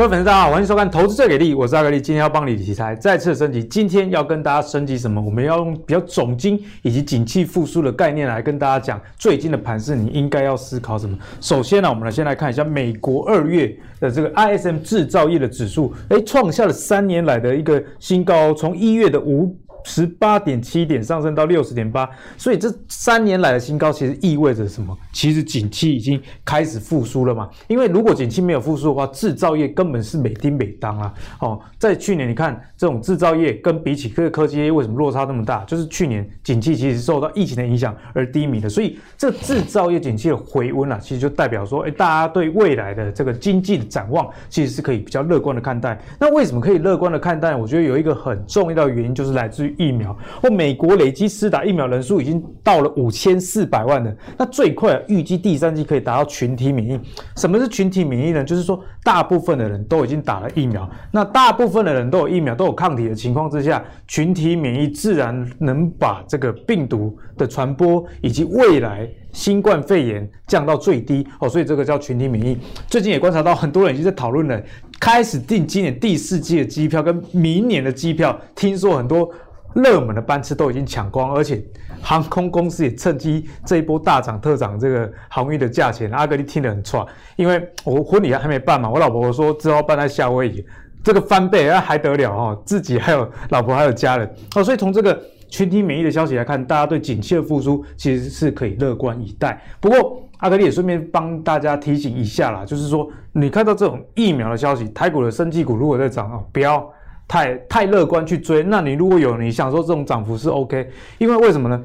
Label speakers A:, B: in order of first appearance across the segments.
A: 各位粉丝大家好，欢迎收看《投资最给力》，我是阿格力，今天要帮你理财再次升级。今天要跟大家升级什么？我们要用比较总经以及景气复苏的概念来跟大家讲最近的盘势，你应该要思考什么？首先呢，我们来先来看一下美国二月的这个 ISM 制造业的指数，哎，创下了三年来的一个新高，从一月的五。十八点七点上升到六十点八，所以这三年来的新高其实意味着什么？其实景气已经开始复苏了嘛。因为如果景气没有复苏的话，制造业根本是每丁每当啊。哦，在去年你看这种制造业跟比起这个科技业为什么落差那么大？就是去年景气其实受到疫情的影响而低迷的，所以这制造业景气的回温啊，其实就代表说，哎，大家对未来的这个经济的展望其实是可以比较乐观的看待。那为什么可以乐观的看待？我觉得有一个很重要的原因就是来自于。疫苗，或美国累计施打疫苗人数已经到了五千四百万人，那最快预计第三季可以达到群体免疫。什么是群体免疫呢？就是说大部分的人都已经打了疫苗，那大部分的人都有疫苗，都有抗体的情况之下，群体免疫自然能把这个病毒的传播以及未来新冠肺炎降到最低哦。所以这个叫群体免疫。最近也观察到很多人已经在讨论了，开始订今年第四季的机票跟明年的机票，听说很多。热门的班次都已经抢光，而且航空公司也趁机这一波大涨特涨这个航运的价钱。阿格力听得很错，因为我婚礼还没办嘛，我老婆说之后办在夏威夷，这个翻倍那还得了哦，自己还有老婆还有家人哦，所以从这个群体免疫的消息来看，大家对景气的复苏其实是可以乐观以待。不过阿格力也顺便帮大家提醒一下啦，就是说你看到这种疫苗的消息，台股的生技股如果在涨哦，不要。太太乐观去追，那你如果有你想说这种涨幅是 OK，因为为什么呢？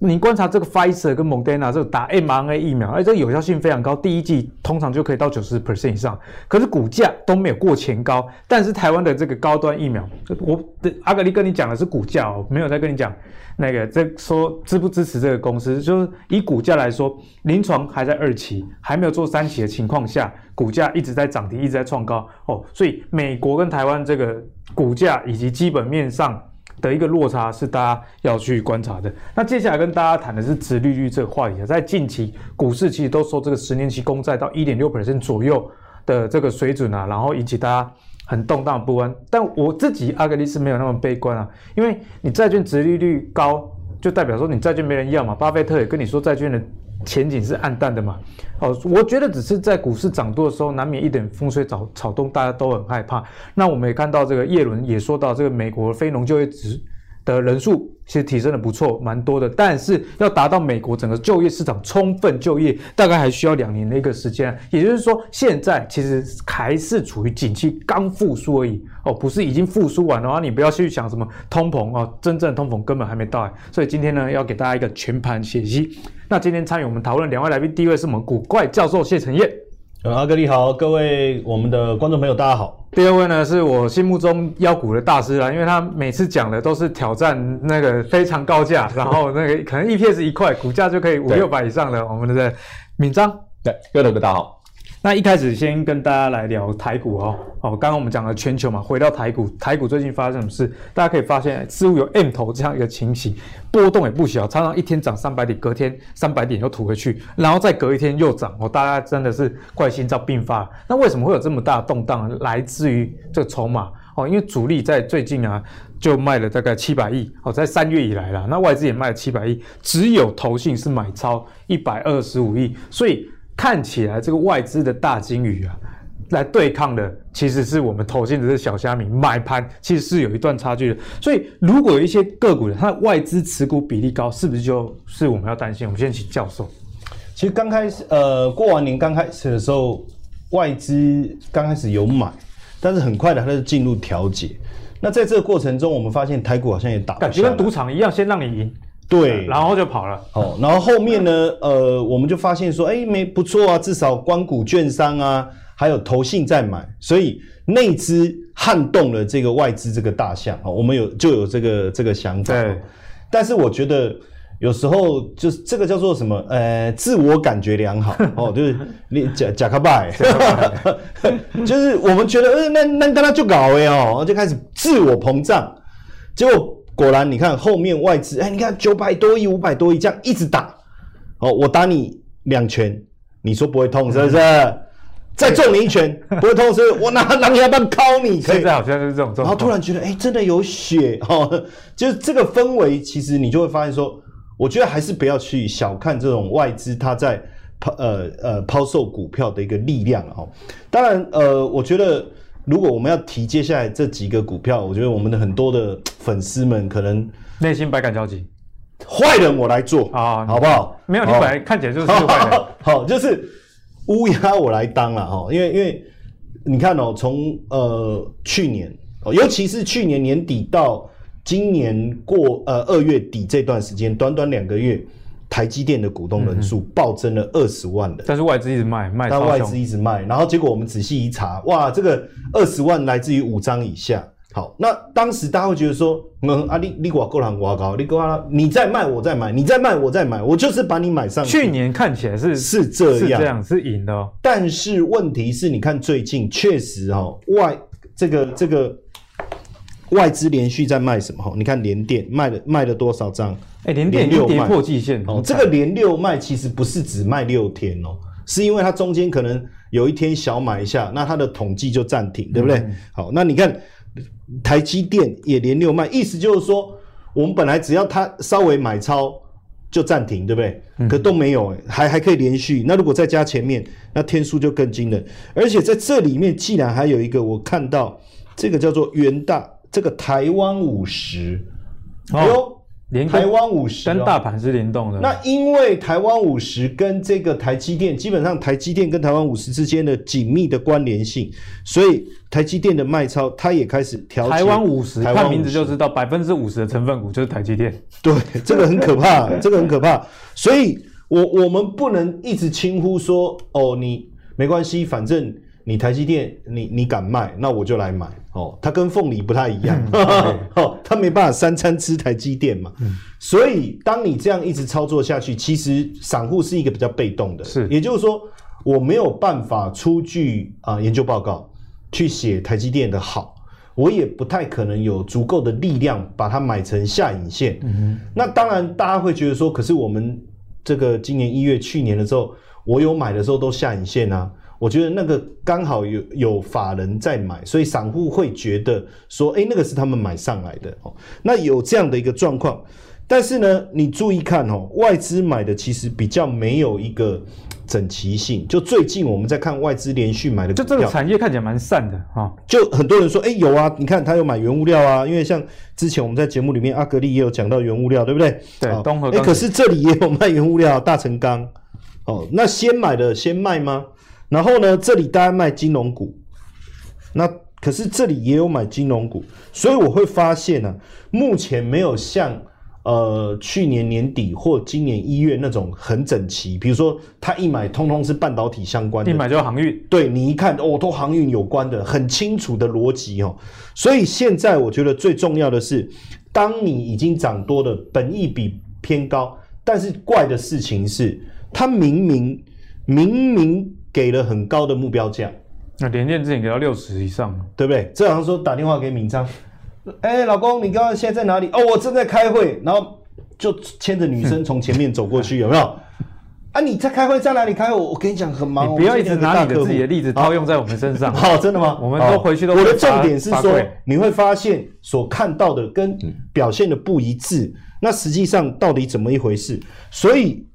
A: 你观察这个 Pfizer 跟 Moderna 这个打 mRNA 疫苗，哎，这个有效性非常高，第一季通常就可以到九十 percent 以上，可是股价都没有过前高。但是台湾的这个高端疫苗，我的阿格力跟你讲的是股价哦，没有在跟你讲那个在说支不支持这个公司，就是以股价来说，临床还在二期，还没有做三期的情况下，股价一直在涨停，一直在创高哦，所以美国跟台湾这个股价以及基本面上。的一个落差是大家要去观察的。那接下来跟大家谈的是殖利率这个话题啊，在近期股市其实都受这个十年期公债到一点六百分左右的这个水准啊，然后引起大家很动荡不安。但我自己阿格力是没有那么悲观啊，因为你债券殖利率高，就代表说你债券没人要嘛。巴菲特也跟你说债券的。前景是暗淡的嘛？哦，我觉得只是在股市涨多的时候，难免一点风吹草草动，大家都很害怕。那我们也看到这个叶伦也说到，这个美国非农就业值的人数其实提升的不错，蛮多的。但是要达到美国整个就业市场充分就业，大概还需要两年的一个时间。也就是说，现在其实还是处于景气刚复苏而已哦，不是已经复苏完的话，你不要去想什么通膨哦，真正通膨根本还没到。所以今天呢，要给大家一个全盘解析。那今天参与我们讨论两位来宾，第一位是我们古怪教授谢承彦。
B: 呃，阿哥你好，各位我们的观众朋友大家好。
A: 第二位呢是我心目中妖股的大师啦，因为他每次讲的都是挑战那个非常高价，然后那个可能 EPS 一块，股价就可以五六百以上的，我们的敏章。
B: 对，各位大家好。
A: 那一开始先跟大家来聊台股哦，哦，刚刚我们讲了全球嘛，回到台股，台股最近发生什么事？大家可以发现，似乎有 M 头这样一个情形，波动也不小，常常一天涨三百点，隔天三百点又吐回去，然后再隔一天又涨，哦，大家真的是怪心脏病发。那为什么会有这么大的动荡？来自于这个筹码哦，因为主力在最近啊就卖了大概七百亿哦，在三月以来啦，那外资也卖了七百亿，只有投信是买超一百二十五亿，所以。看起来这个外资的大金鱼啊，来对抗的其实是我们投信的这小虾米买盘，其实是有一段差距的。所以如果有一些个股的它的外资持股比例高，是不是就是我们要担心？我们先请教授。
B: 其实刚开始，呃，过完年刚开始的时候，外资刚开始有买，但是很快的它就进入调节。那在这个过程中，我们发现台股好像也打，
A: 感觉跟赌场一样，先让你赢。
B: 对，
A: 然后就跑了。
B: 哦，然后后面呢？呃，我们就发现说，哎，没不错啊，至少光谷券商啊，还有投信在买，所以内资撼动了这个外资这个大象。哦，我们有就有这个这个想法。
A: 对，
B: 但是我觉得有时候就是这个叫做什么？呃，自我感觉良好 哦，就是你假假卡拜，就是我们觉得，呃，那那跟他就搞哎哦，就开始自我膨胀，结果。果然，你看后面外资，哎，你看九百多亿、五百多亿这样一直打，哦，我打你两拳，你说不会痛是不是？再中你一拳，不会痛是我拿狼牙棒敲你。
A: 现在好像是这种状况。
B: 然后突然觉得，哎、欸，真的有血哦，就是这个氛围，其实你就会发现说，我觉得还是不要去小看这种外资它在抛呃呃抛售股票的一个力量哦。当然，呃，我觉得如果我们要提接下来这几个股票，我觉得我们的很多的 粉丝们可能
A: 内心百感交集。
B: 坏人我来做啊，好不好？
A: 没有，你本来看起来就是坏人。
B: 好，就是乌鸦我来当了哈，因为因为你看哦，从呃去年哦，尤其是去年年底到今年过呃二月底这段时间，短短两个月，台积电的股东人数暴增了二十万人。
A: 但是外资一直卖卖，
B: 但外资一直卖，然后结果我们仔细一查，哇，这个二十万来自于五张以下。好，那当时大家会觉得说，嗯啊，你你我够狼，我高，你够了，你再卖我再买，你再卖我再买，我就是把你买上去。
A: 去年看起来是
B: 是这样，是这
A: 样是赢的哦。
B: 但是问题是，你看最近确实哈外这个这个外资连续在卖什么哈？你看联电卖了卖了多少张？
A: 哎、欸，联电又跌破季线
B: 哦。这个连六卖其实不是只卖六天哦，是因为它中间可能有一天小买一下，那它的统计就暂停，对不对？嗯、好，那你看。台积电也连六卖，意思就是说，我们本来只要它稍微买超就暂停，对不对？嗯、可都没有，还还可以连续。那如果再加前面，那天数就更惊人。而且在这里面，既然还有一个，我看到这个叫做元大，这个台湾五十，哎呦。连台湾五十
A: 跟大盘是联动的。
B: 那因为台湾五十跟这个台积电，基本上台积电跟台湾五十之间的紧密的关联性，所以台积电的卖超，它也开始调。
A: 台湾五十，看名字就知道百分之五十的成分股就是台积电。
B: 对，这个很可怕，这个很可怕。所以我我们不能一直轻忽说，哦，你没关系，反正。你台积电，你你敢卖，那我就来买哦。它跟凤梨不太一样，哦，它没办法三餐吃台积电嘛。嗯、所以，当你这样一直操作下去，其实散户是一个比较被动的。
A: 是，
B: 也就是说，我没有办法出具啊、呃、研究报告去写台积电的好，我也不太可能有足够的力量把它买成下影线。嗯哼，那当然，大家会觉得说，可是我们这个今年一月、去年的时候，我有买的时候都下影线啊。我觉得那个刚好有有法人在买，所以散户会觉得说，哎，那个是他们买上来的哦。那有这样的一个状况，但是呢，你注意看哦，外资买的其实比较没有一个整齐性。就最近我们在看外资连续买的，
A: 就这个产业看起来蛮散的哈。
B: 就很多人说，哎，有啊，你看他有买原物料啊，因为像之前我们在节目里面阿格力也有讲到原物料，对不对？
A: 对，东和。
B: 哎，可是这里也有卖原物料，大成钢。哦，那先买的先卖吗？然后呢，这里大家卖金融股，那可是这里也有买金融股，所以我会发现呢、啊，目前没有像呃去年年底或今年一月那种很整齐，比如说他一买通通是半导体相关的，
A: 一买就航运，
B: 对你一看哦，都航运有关的，很清楚的逻辑哦。所以现在我觉得最重要的是，当你已经涨多的本益比偏高，但是怪的事情是，它明明明明。给了很高的目标价，
A: 那联电之前给到六十以上，
B: 对不对？这好像说打电话给闵漳，哎、欸，老公，你刚刚现在在哪里？哦，我正在开会，然后就牵着女生从前面走过去，有没有？啊，你在开会，在哪里开会？我跟你讲很忙，
A: 你不要一直拿你的自己的例子套用在我们身上。
B: 好，真的吗？
A: 我们都回去都。
B: 我的重点是说，你会发现所看到的跟表现的不一致，那实际上到底怎么一回事？所以。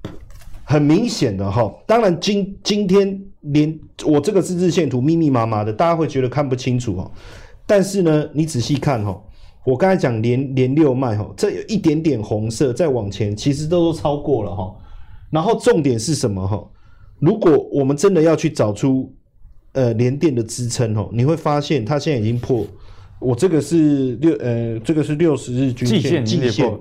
B: 很明显的哈，当然今今天连我这个是日线图密密麻麻的，大家会觉得看不清楚哦。但是呢，你仔细看哈，我刚才讲连连六脉哈，这有一点点红色，再往前其实都都超过了哈。然后重点是什么哈？如果我们真的要去找出呃连电的支撑哦，你会发现它现在已经破，我这个是六呃这个是六十日均线季线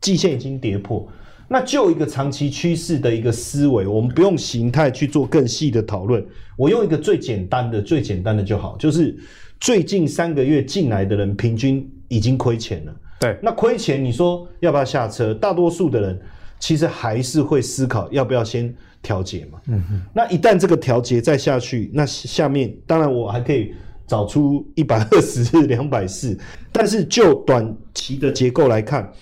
B: 季线已经跌破。那就一个长期趋势的一个思维，我们不用形态去做更细的讨论。我用一个最简单的、最简单的就好，就是最近三个月进来的人平均已经亏钱了。
A: 对，
B: 那亏钱，你说要不要下车？大多数的人其实还是会思考要不要先调节嘛。嗯哼。那一旦这个调节再下去，那下面当然我还可以找出一百二十、两百四，但是就短期的结构来看。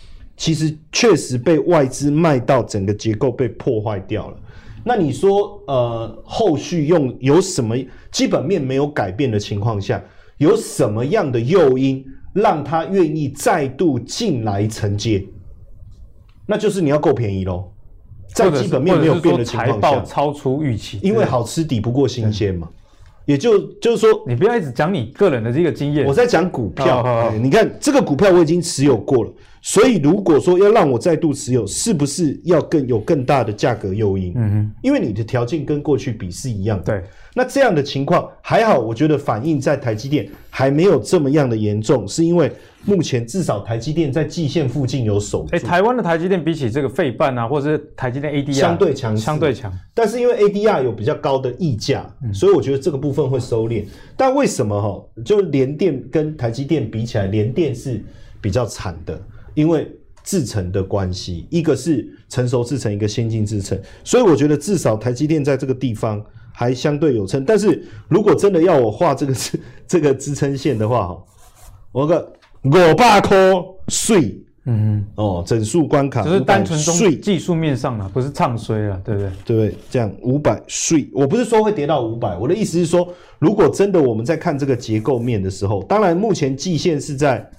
B: 其实确实被外资卖到整个结构被破坏掉了。那你说，呃，后续用有什么基本面没有改变的情况下，有什么样的诱因让他愿意再度进来承接？那就是你要够便宜喽，在基本面没有变的情况下，
A: 财报超出预期，
B: 因为好吃抵不过新鲜嘛。也就就是说，
A: 你不要一直讲你个人的这个经验，
B: 我在讲股票。哦、你看这个股票我已经持有过了，所以如果说要让我再度持有，是不是要更有更大的价格诱因？嗯哼，因为你的条件跟过去比是一样的。对，那这样的情况还好，我觉得反映在台积电还没有这么样的严重，是因为。目前至少台积电在季线附近有守住。哎，
A: 台湾的台积电比起这个费半啊，或者是台积电 ADR
B: 相对强，
A: 相对强。
B: 但是因为 ADR 有比较高的溢价，嗯、所以我觉得这个部分会收敛。但为什么哈？就联电跟台积电比起来，联电是比较惨的，因为制程的关系，一个是成熟制程，一个先进制程。所以我觉得至少台积电在这个地方还相对有撑。但是如果真的要我画这个支这个支撑线的话，哈，我个。五百块税，嗯哦，整数关卡
A: 只是单纯税技术面上啊，不是唱衰啊，对不对？
B: 对不对？这样五百税，我不是说会跌到五百，我的意思是说，如果真的我们在看这个结构面的时候，当然目前季线是在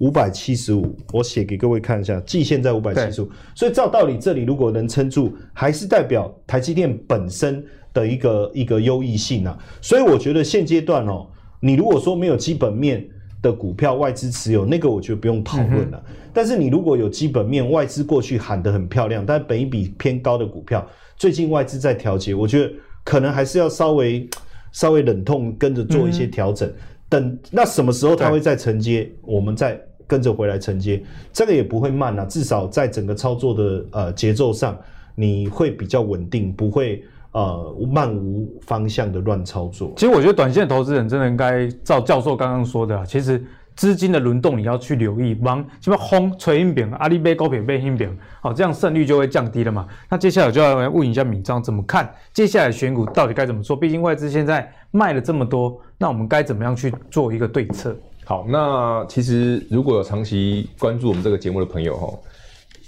B: 五百七十五，我写给各位看一下，季线在五百七十五，所以照道理这里如果能撑住，还是代表台积电本身的一个一个优异性啊，所以我觉得现阶段哦，你如果说没有基本面。的股票外资持有那个，我觉得不用讨论了。嗯、但是你如果有基本面，外资过去喊得很漂亮，但本一比偏高的股票，最近外资在调节，我觉得可能还是要稍微稍微忍痛跟着做一些调整。嗯、等那什么时候它会再承接，我们再跟着回来承接，这个也不会慢啊。至少在整个操作的呃节奏上，你会比较稳定，不会。呃，漫无方向的乱操作。
A: 其实我觉得，短线投资人真的应该照教授刚刚说的，其实资金的轮动你要去留意，忙什么轰吹阴饼，阿里贝高品贝阴饼，好，这样胜率就会降低了嘛。那接下来就要来问一下闵漳怎么看接下来选股到底该怎么做？毕竟外资现在卖了这么多，那我们该怎么样去做一个对策？
C: 好，那其实如果有长期关注我们这个节目的朋友哈。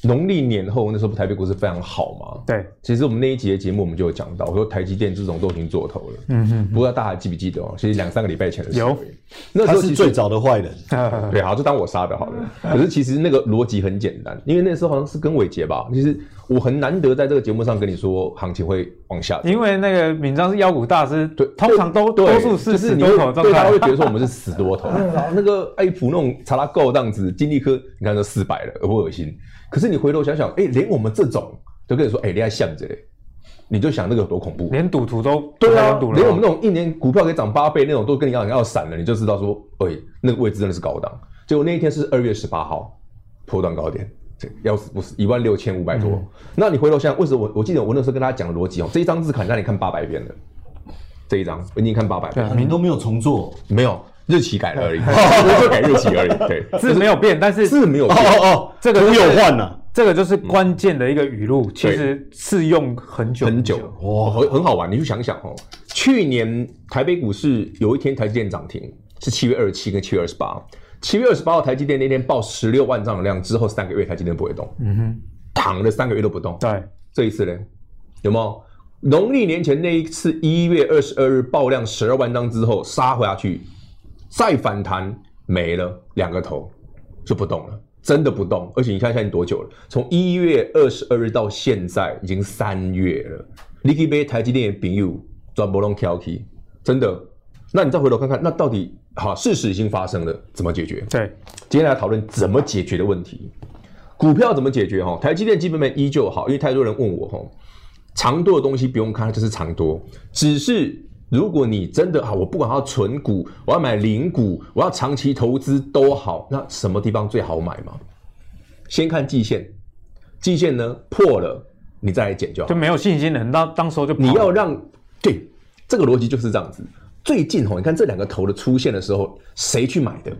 C: 农历年后那时候台北股市非常好嘛？
A: 对，
C: 其实我们那一集的节目我们就有讲到，我说台积电这种都已经做头了。嗯哼，不知道大家还记不记得哦？其实两三个礼拜前的时候，
B: 有那时候是最早的坏人。
C: 对，好，就当我杀的好了。可是其实那个逻辑很简单，因为那时候好像是跟伟杰吧。其实我很难得在这个节目上跟你说行情会往下，
A: 因为那个敏章是妖股大师，对，通常都多数是死多头，
C: 对，他会觉得说我们是死多头。然后那个爱普那种查拉够这样子，金立科你看都四百了，恶不恶心？可是你回头想想，哎、欸，连我们这种都跟你说，哎、欸，你还想着，你就想那个有多恐怖，
A: 连赌徒都
C: 对啊，连我们那种一年股票可以涨八倍那种都跟你要要闪了，你就知道说，哎、欸，那个位置真的是高档。结果那一天是二月十八号，破断高点，要死不死，一万六千五百多。嗯、那你回头想想，为什么我我记得我那时候跟大家讲的逻辑哦，这一张字卡让你看八百遍的，这一张我已经看八百遍，
B: 你都没有重做，
C: 没有。日期改了而已，就改日期而已。对，
A: 字没有变，但是
C: 字没有变。
B: 哦哦，这个没有换了。
A: 这个就是关键的一个语录，其实是用很久
C: 很久。哇，很很好玩。你去想想哦，去年台北股市有一天台积电涨停是七月二十七跟七月二十八。七月二十八号台积电那天报十六万张的量之后，三个月台积电不会动。嗯哼，躺了三个月都不动。
A: 对，
C: 这一次呢，有没有？农历年前那一次一月二十二日爆量十二万张之后杀回下去。再反弹没了两个头就不动了，真的不动。而且你看现在多久了？从一月二十二日到现在已经三月了。你可以被台积电的朋友转波龙挑起，真的。那你再回头看看，那到底好事实已经发生了，怎么解决？
A: 对，
C: 今天来讨论怎么解决的问题。股票怎么解决？哈，台积电基本面依旧好，因为太多人问我哈，长多的东西不用看，它就是长多，只是。如果你真的啊，我不管要存股，我要买零股，我要长期投资都好，那什么地方最好买吗？先看季线，季线呢破了，你再来减就好。
A: 就没有信心了。那，当当时候就
C: 你要让对这个逻辑就是这样子。最近哦，你看这两个头的出现的时候，谁去买的？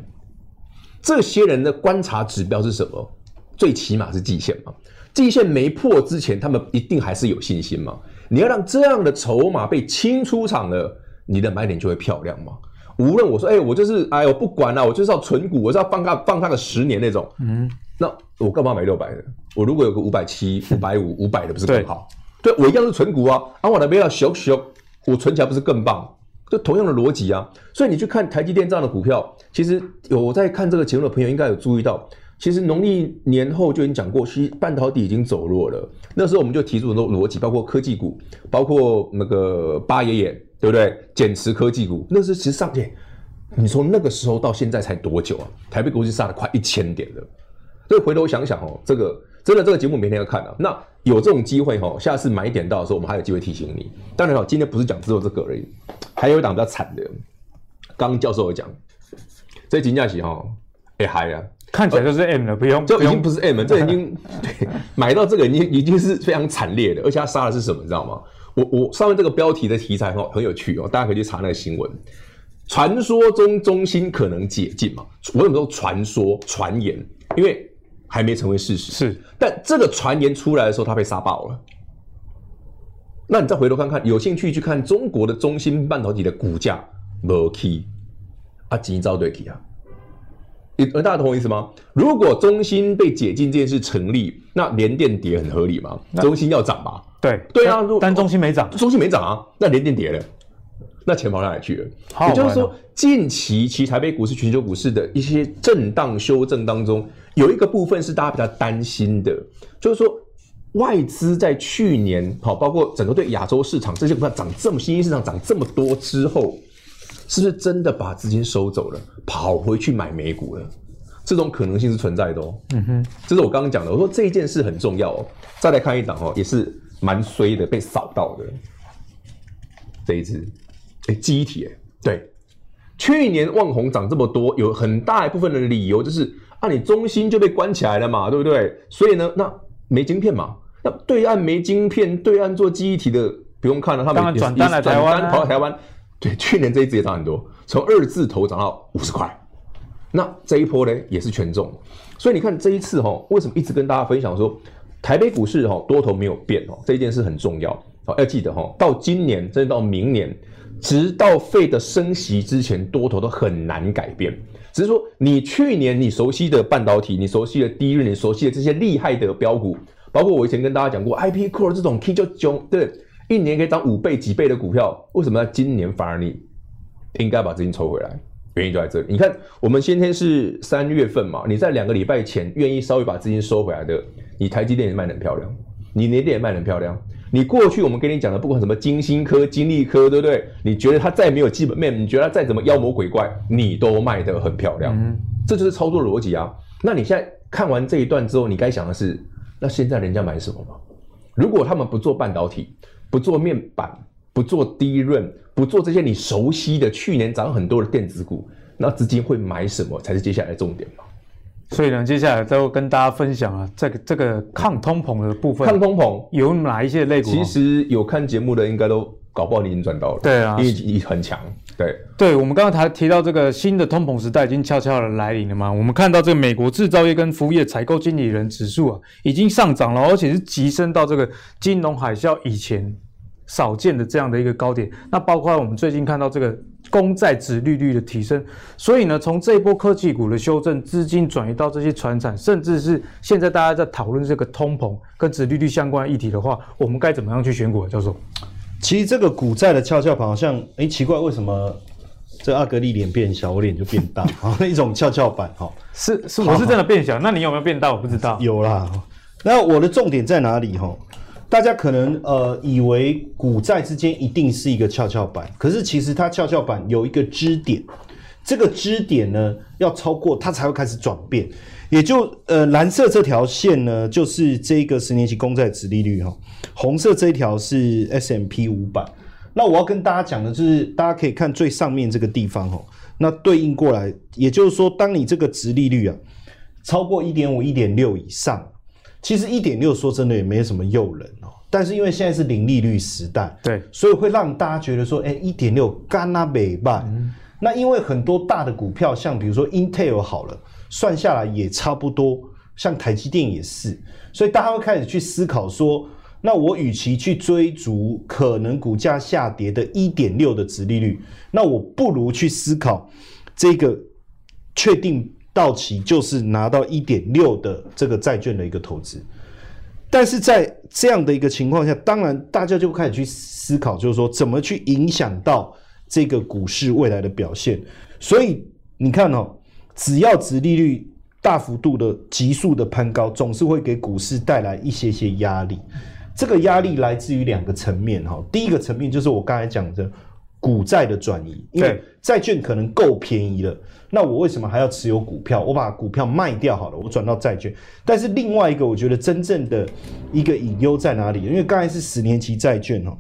C: 这些人的观察指标是什么？最起码是季线嘛。季线没破之前，他们一定还是有信心嘛。你要让这样的筹码被清出场了，你的买点就会漂亮嘛。无论我说，哎、欸，我就是，哎，我不管了、啊，我就是要存股，我是要放它放它个十年那种。嗯，那我干嘛买六百的？我如果有个五百七、五百五、五百的，不是更好？对，我一样是存股啊，啊，我那边要小小，我存起来不是更棒？就同样的逻辑啊。所以你去看台积电这样的股票，其实有在看这个节目的朋友应该有注意到，其实农历年后就已经讲过，其实半导体已经走弱了。那时候我们就提出很多逻辑，包括科技股，包括那个八爷爷，对不对？减持科技股，那是其实上点。你从那个时候到现在才多久啊？台北股市杀了快一千点了。所以回头想想哦，这个真的这个节目每天要看啊。那有这种机会哈，下次买点到的时候，我们还有机会提醒你。当然了，今天不是讲只有这个而已，还有一档比较惨的。刚教授有讲，这金价起哈，哎嗨呀，
A: 看起来就是 M 了，不用，
C: 就已经不是 M 了，这已经 对买到这个已经已经是非常惨烈的，而且他杀的是什么，你知道吗？我我上面这个标题的题材哈很有趣哦，大家可以去查那个新闻。传说中中心可能解禁嘛？我有没有传说传言？因为还没成为事实。
A: 是，
C: 但这个传言出来的时候，他被杀爆了。那你再回头看看，有兴趣去看中国的中芯半导体的股价，没起啊，急躁对起啊。大家懂我意思吗？如果中芯被解禁这件事成立，那联电跌很合理吗？中芯要涨吧？
A: 对
C: 对啊，
A: 但中芯没涨，
C: 中芯没涨啊，那联电跌了。那钱跑哪里去了？好好也就是说，近期其台北股市、全球股市的一些震荡修正当中，有一个部分是大家比较担心的，就是说外资在去年好，包括整个对亚洲市场这些股票涨这么，新兴市场涨这么多之后，是不是真的把资金收走了，跑回去买美股了？这种可能性是存在的哦。嗯哼，这是我刚刚讲的。我说这一件事很重要哦。再来看一档哦，也是蛮衰的，被扫到的这一只。哎，记忆体哎，对，去年旺宏涨这么多，有很大一部分的理由就是啊，你中芯就被关起来了嘛，对不对？所以呢，那没晶片嘛，那对岸没晶片，对岸做记忆体的不用看了，他们
A: 转单来台湾，
C: 跑到台湾，对，去年这一支也涨很多，从二字头涨到五十块，那这一波呢也是权重，所以你看这一次哈，为什么一直跟大家分享说台北股市哈多头没有变哦，这一件事很重要，好要记得哈，到今年甚至到明年。直到 Fed 升息之前，多头都很难改变。只是说，你去年你熟悉的半导体，你熟悉的第一轮，你熟悉的这些厉害的标股，包括我以前跟大家讲过，IP Core 这种 K 就囧，对，一年可以涨五倍、几倍的股票，为什么在今年反而你应该把资金抽回来？原因就在这里。你看，我们先天是三月份嘛，你在两个礼拜前愿意稍微把资金收回来的，你台积电也卖得很漂亮，你联电也卖得很漂亮。你过去我们跟你讲的，不管什么晶心科、晶利科，对不对？你觉得它再没有基本面，你觉得它再怎么妖魔鬼怪，你都卖得很漂亮。嗯，这就是操作逻辑啊。那你现在看完这一段之后，你该想的是，那现在人家买什么吗？如果他们不做半导体，不做面板，不做 DRAM，不做这些你熟悉的去年涨很多的电子股，那资金会买什么才是接下来的重点嘛？
A: 所以呢，接下来再跟大家分享啊，这个这个抗通膨的部分，
C: 抗通膨
A: 有哪一些类股？
C: 其实有看节目的应该都搞不好你已经赚到了。
A: 对啊，
C: 因为你很强。对，
A: 对我们刚刚才提到这个新的通膨时代已经悄悄的来临了嘛。我们看到这个美国制造业跟服务业采购经理人指数啊，已经上涨了，而且是急升到这个金融海啸以前少见的这样的一个高点。那包括我们最近看到这个。公债殖利率的提升，所以呢，从这一波科技股的修正，资金转移到这些船产，甚至是现在大家在讨论这个通膨跟殖利率相关的议题的话，我们该怎么样去选股啊？教授，
B: 其实这个股债的跷跷板好像，哎，奇怪，为什么这阿格力脸变小，我脸就变大？啊，一种跷跷板哈，
A: 是是，我是真的变小，那你有没有变大？我不知道。
B: 有啦，那我的重点在哪里哈？大家可能呃以为股债之间一定是一个跷跷板，可是其实它跷跷板有一个支点，这个支点呢要超过它才会开始转变，也就呃蓝色这条线呢就是这个十年期公债殖利率哈，红色这一条是 S M P 五百。那我要跟大家讲的就是，大家可以看最上面这个地方哈，那对应过来，也就是说，当你这个殖利率啊超过一点五、一点六以上。其实一点六说真的也没有什么诱人哦，但是因为现在是零利率时代，
A: 对，
B: 所以会让大家觉得说，哎，一点六干那没办。那因为很多大的股票，像比如说 Intel 好了，算下来也差不多，像台积电也是，所以大家会开始去思考说，那我与其去追逐可能股价下跌的一点六的值利率，那我不如去思考这个确定。到期就是拿到一点六的这个债券的一个投资，但是在这样的一个情况下，当然大家就开始去思考，就是说怎么去影响到这个股市未来的表现。所以你看哦，只要殖利率大幅度的急速的攀高，总是会给股市带来一些些压力。这个压力来自于两个层面哈，第一个层面就是我刚才讲的股债的转移，因为债券可能够便宜了。那我为什么还要持有股票？我把股票卖掉好了，我转到债券。但是另外一个，我觉得真正的一个隐忧在哪里？因为刚才是十年期债券哦，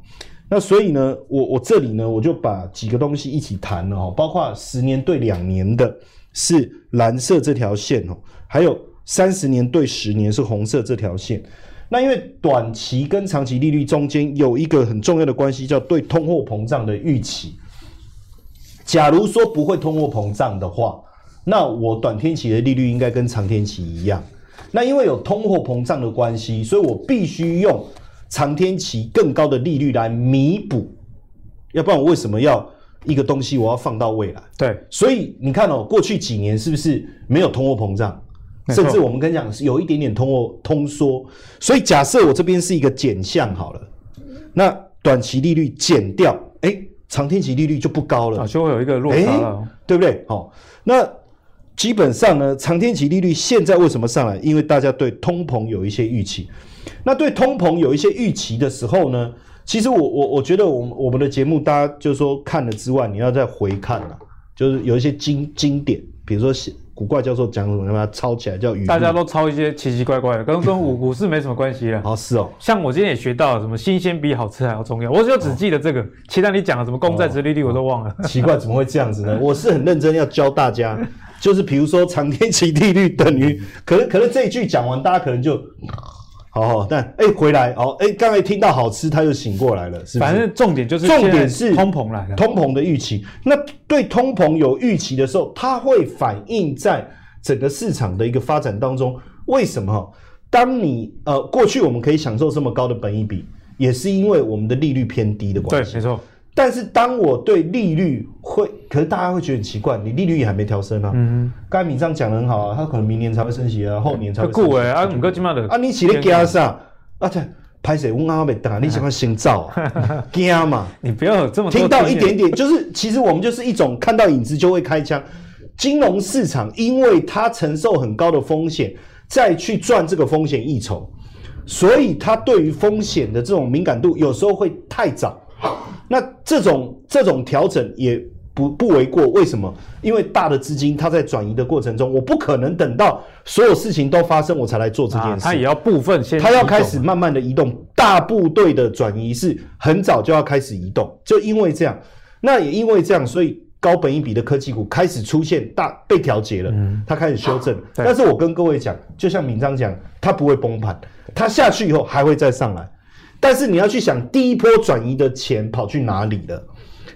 B: 那所以呢，我我这里呢，我就把几个东西一起谈了哦，包括十年对两年的是蓝色这条线哦，还有三十年对十年是红色这条线。那因为短期跟长期利率中间有一个很重要的关系，叫对通货膨胀的预期。假如说不会通货膨胀的话，那我短天期的利率应该跟长天期一样。那因为有通货膨胀的关系，所以我必须用长天期更高的利率来弥补，要不然我为什么要一个东西我要放到未来？
A: 对，
B: 所以你看哦，过去几年是不是没有通货膨胀？甚至我们跟你讲是有一点点通货通缩。所以假设我这边是一个减项好了，那短期利率减掉，哎。长天期利率就不高了，
A: 啊，就会有一个落差了，
B: 对不对？好，那基本上呢，长天期利率现在为什么上来？因为大家对通膨有一些预期。那对通膨有一些预期的时候呢，其实我我我觉得我们我们的节目，大家就是说看了之外，你要再回看了，就是有一些经经典，比如说。古怪教授讲什么？把它抄起来叫语。大
A: 家都抄一些奇奇怪怪的，跟跟股股市没什么关系了。
B: 哦，是哦。
A: 像我今天也学到了什么新鲜比好吃还要重要，我就只记得这个。其他你讲的什么公债殖利率我都忘了。
B: 奇怪，怎么会这样子呢？我是很认真要教大家，就是比如说长天期利率等于，可能可能这一句讲完，大家可能就。好好，但哎、欸，回来哦，哎、欸，刚才听到好吃，他就醒过来了，是不是？
A: 反正重点就是
B: 重点是
A: 通膨来了，
B: 通膨的预期。那对通膨有预期的时候，它会反映在整个市场的一个发展当中。为什么？当你呃过去我们可以享受这么高的本益比，也是因为我们的利率偏低的关系。
A: 对，没错。
B: 但是当我对利率会，可是大家会觉得很奇怪，你利率也还没调升啊。嗯嗯。刚才闵漳讲的很好啊，他可能明年才会升息啊，后年才会升息。
A: 贵啊，五个金嘛的。
B: 啊，你起来？啊，这拍谁？我刚刚没打，你 想要先造啊？惊嘛？
A: 你不要有这么
B: 听到一点点，就是其实我们就是一种看到影子就会开枪。金融市场因为它承受很高的风险，再去赚这个风险溢酬，所以它对于风险的这种敏感度有时候会太早。那这种这种调整也不不为过，为什么？因为大的资金它在转移的过程中，我不可能等到所有事情都发生我才来做这件事，
A: 它也要部分先，
B: 它要开始慢慢的移动，大部队的转移是很早就要开始移动，就因为这样，那也因为这样，所以高本一比的科技股开始出现大被调节了，嗯它开始修正。但是我跟各位讲，就像明章讲，它不会崩盘，它下去以后还会再上来。但是你要去想，第一波转移的钱跑去哪里了？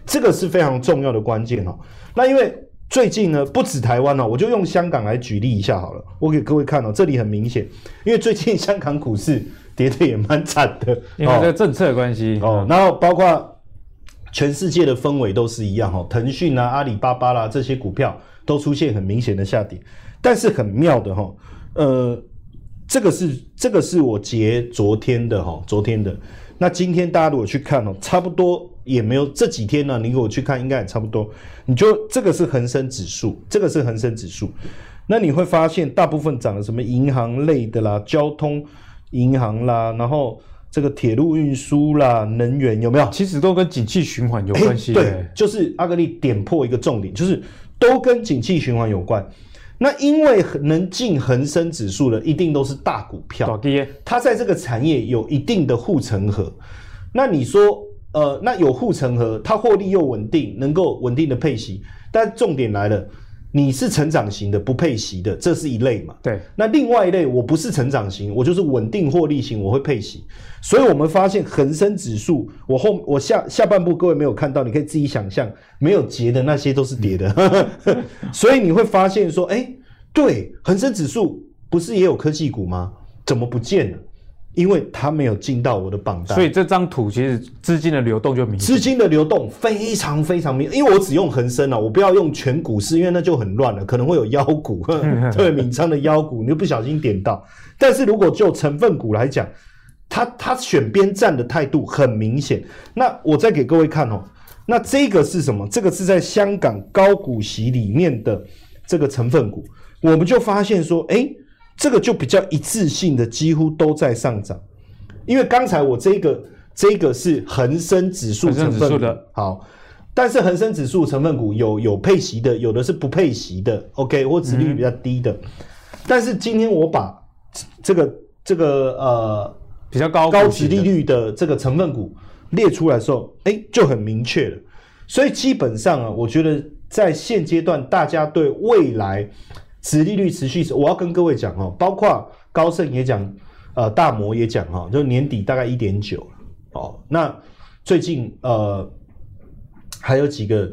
B: 这个是非常重要的关键哦。那因为最近呢，不止台湾哦，我就用香港来举例一下好了。我给各位看哦，这里很明显，因为最近香港股市跌的也蛮惨的，
A: 因为这个政策的关系
B: 哦。然后包括全世界的氛围都是一样哦，腾讯啊、阿里巴巴啦这些股票都出现很明显的下跌。但是很妙的哈，呃。这个是这个是我截昨天的哈，昨天的。那今天大家如果去看哦，差不多也没有这几天呢。你给我去看，应该也差不多。你就这个是恒生指数，这个是恒生指数。那你会发现，大部分涨的什么银行类的啦，交通银行啦，然后这个铁路运输啦，能源有没有？
A: 其实都跟景气循环有关系。
B: 对，就是阿格力点破一个重点，就是都跟景气循环有关。那因为能进恒生指数的，一定都是大股票，它在这个产业有一定的护城河。那你说，呃，那有护城河，它获利又稳定，能够稳定的配息，但重点来了。你是成长型的，不配息的，这是一类嘛？
A: 对。
B: 那另外一类，我不是成长型，我就是稳定获利型，我会配息。所以我们发现恒生指数，我后我下下半部各位没有看到，你可以自己想象，没有结的那些都是跌的。嗯、所以你会发现说，哎、欸，对，恒生指数不是也有科技股吗？怎么不见了？因为它没有进到我的榜单，
A: 所以这张图其实资金的流动就明显。
B: 资金的流动非常非常明，因为我只用恒生啊，我不要用全股市，因为那就很乱了，可能会有妖股，特别敏仓的妖股，你就不小心点到。但是如果就成分股来讲，他他选边站的态度很明显。那我再给各位看哦，那这个是什么？这个是在香港高股息里面的这个成分股，我们就发现说，哎。这个就比较一致性的，几乎都在上涨。因为刚才我这个这个是恒生指数成分股的，好，但是恒生指数成分股有有配息的，有的是不配息的，OK，或殖利率比较低的。嗯、但是今天我把这个这个呃
A: 比较高
B: 高殖利率的这个成分股列出来的时候，哎，就很明确了。所以基本上啊，我觉得在现阶段，大家对未来。殖利率持续，我要跟各位讲哦，包括高盛也讲，呃，大摩也讲哈，就年底大概一点九哦。那最近呃还有几个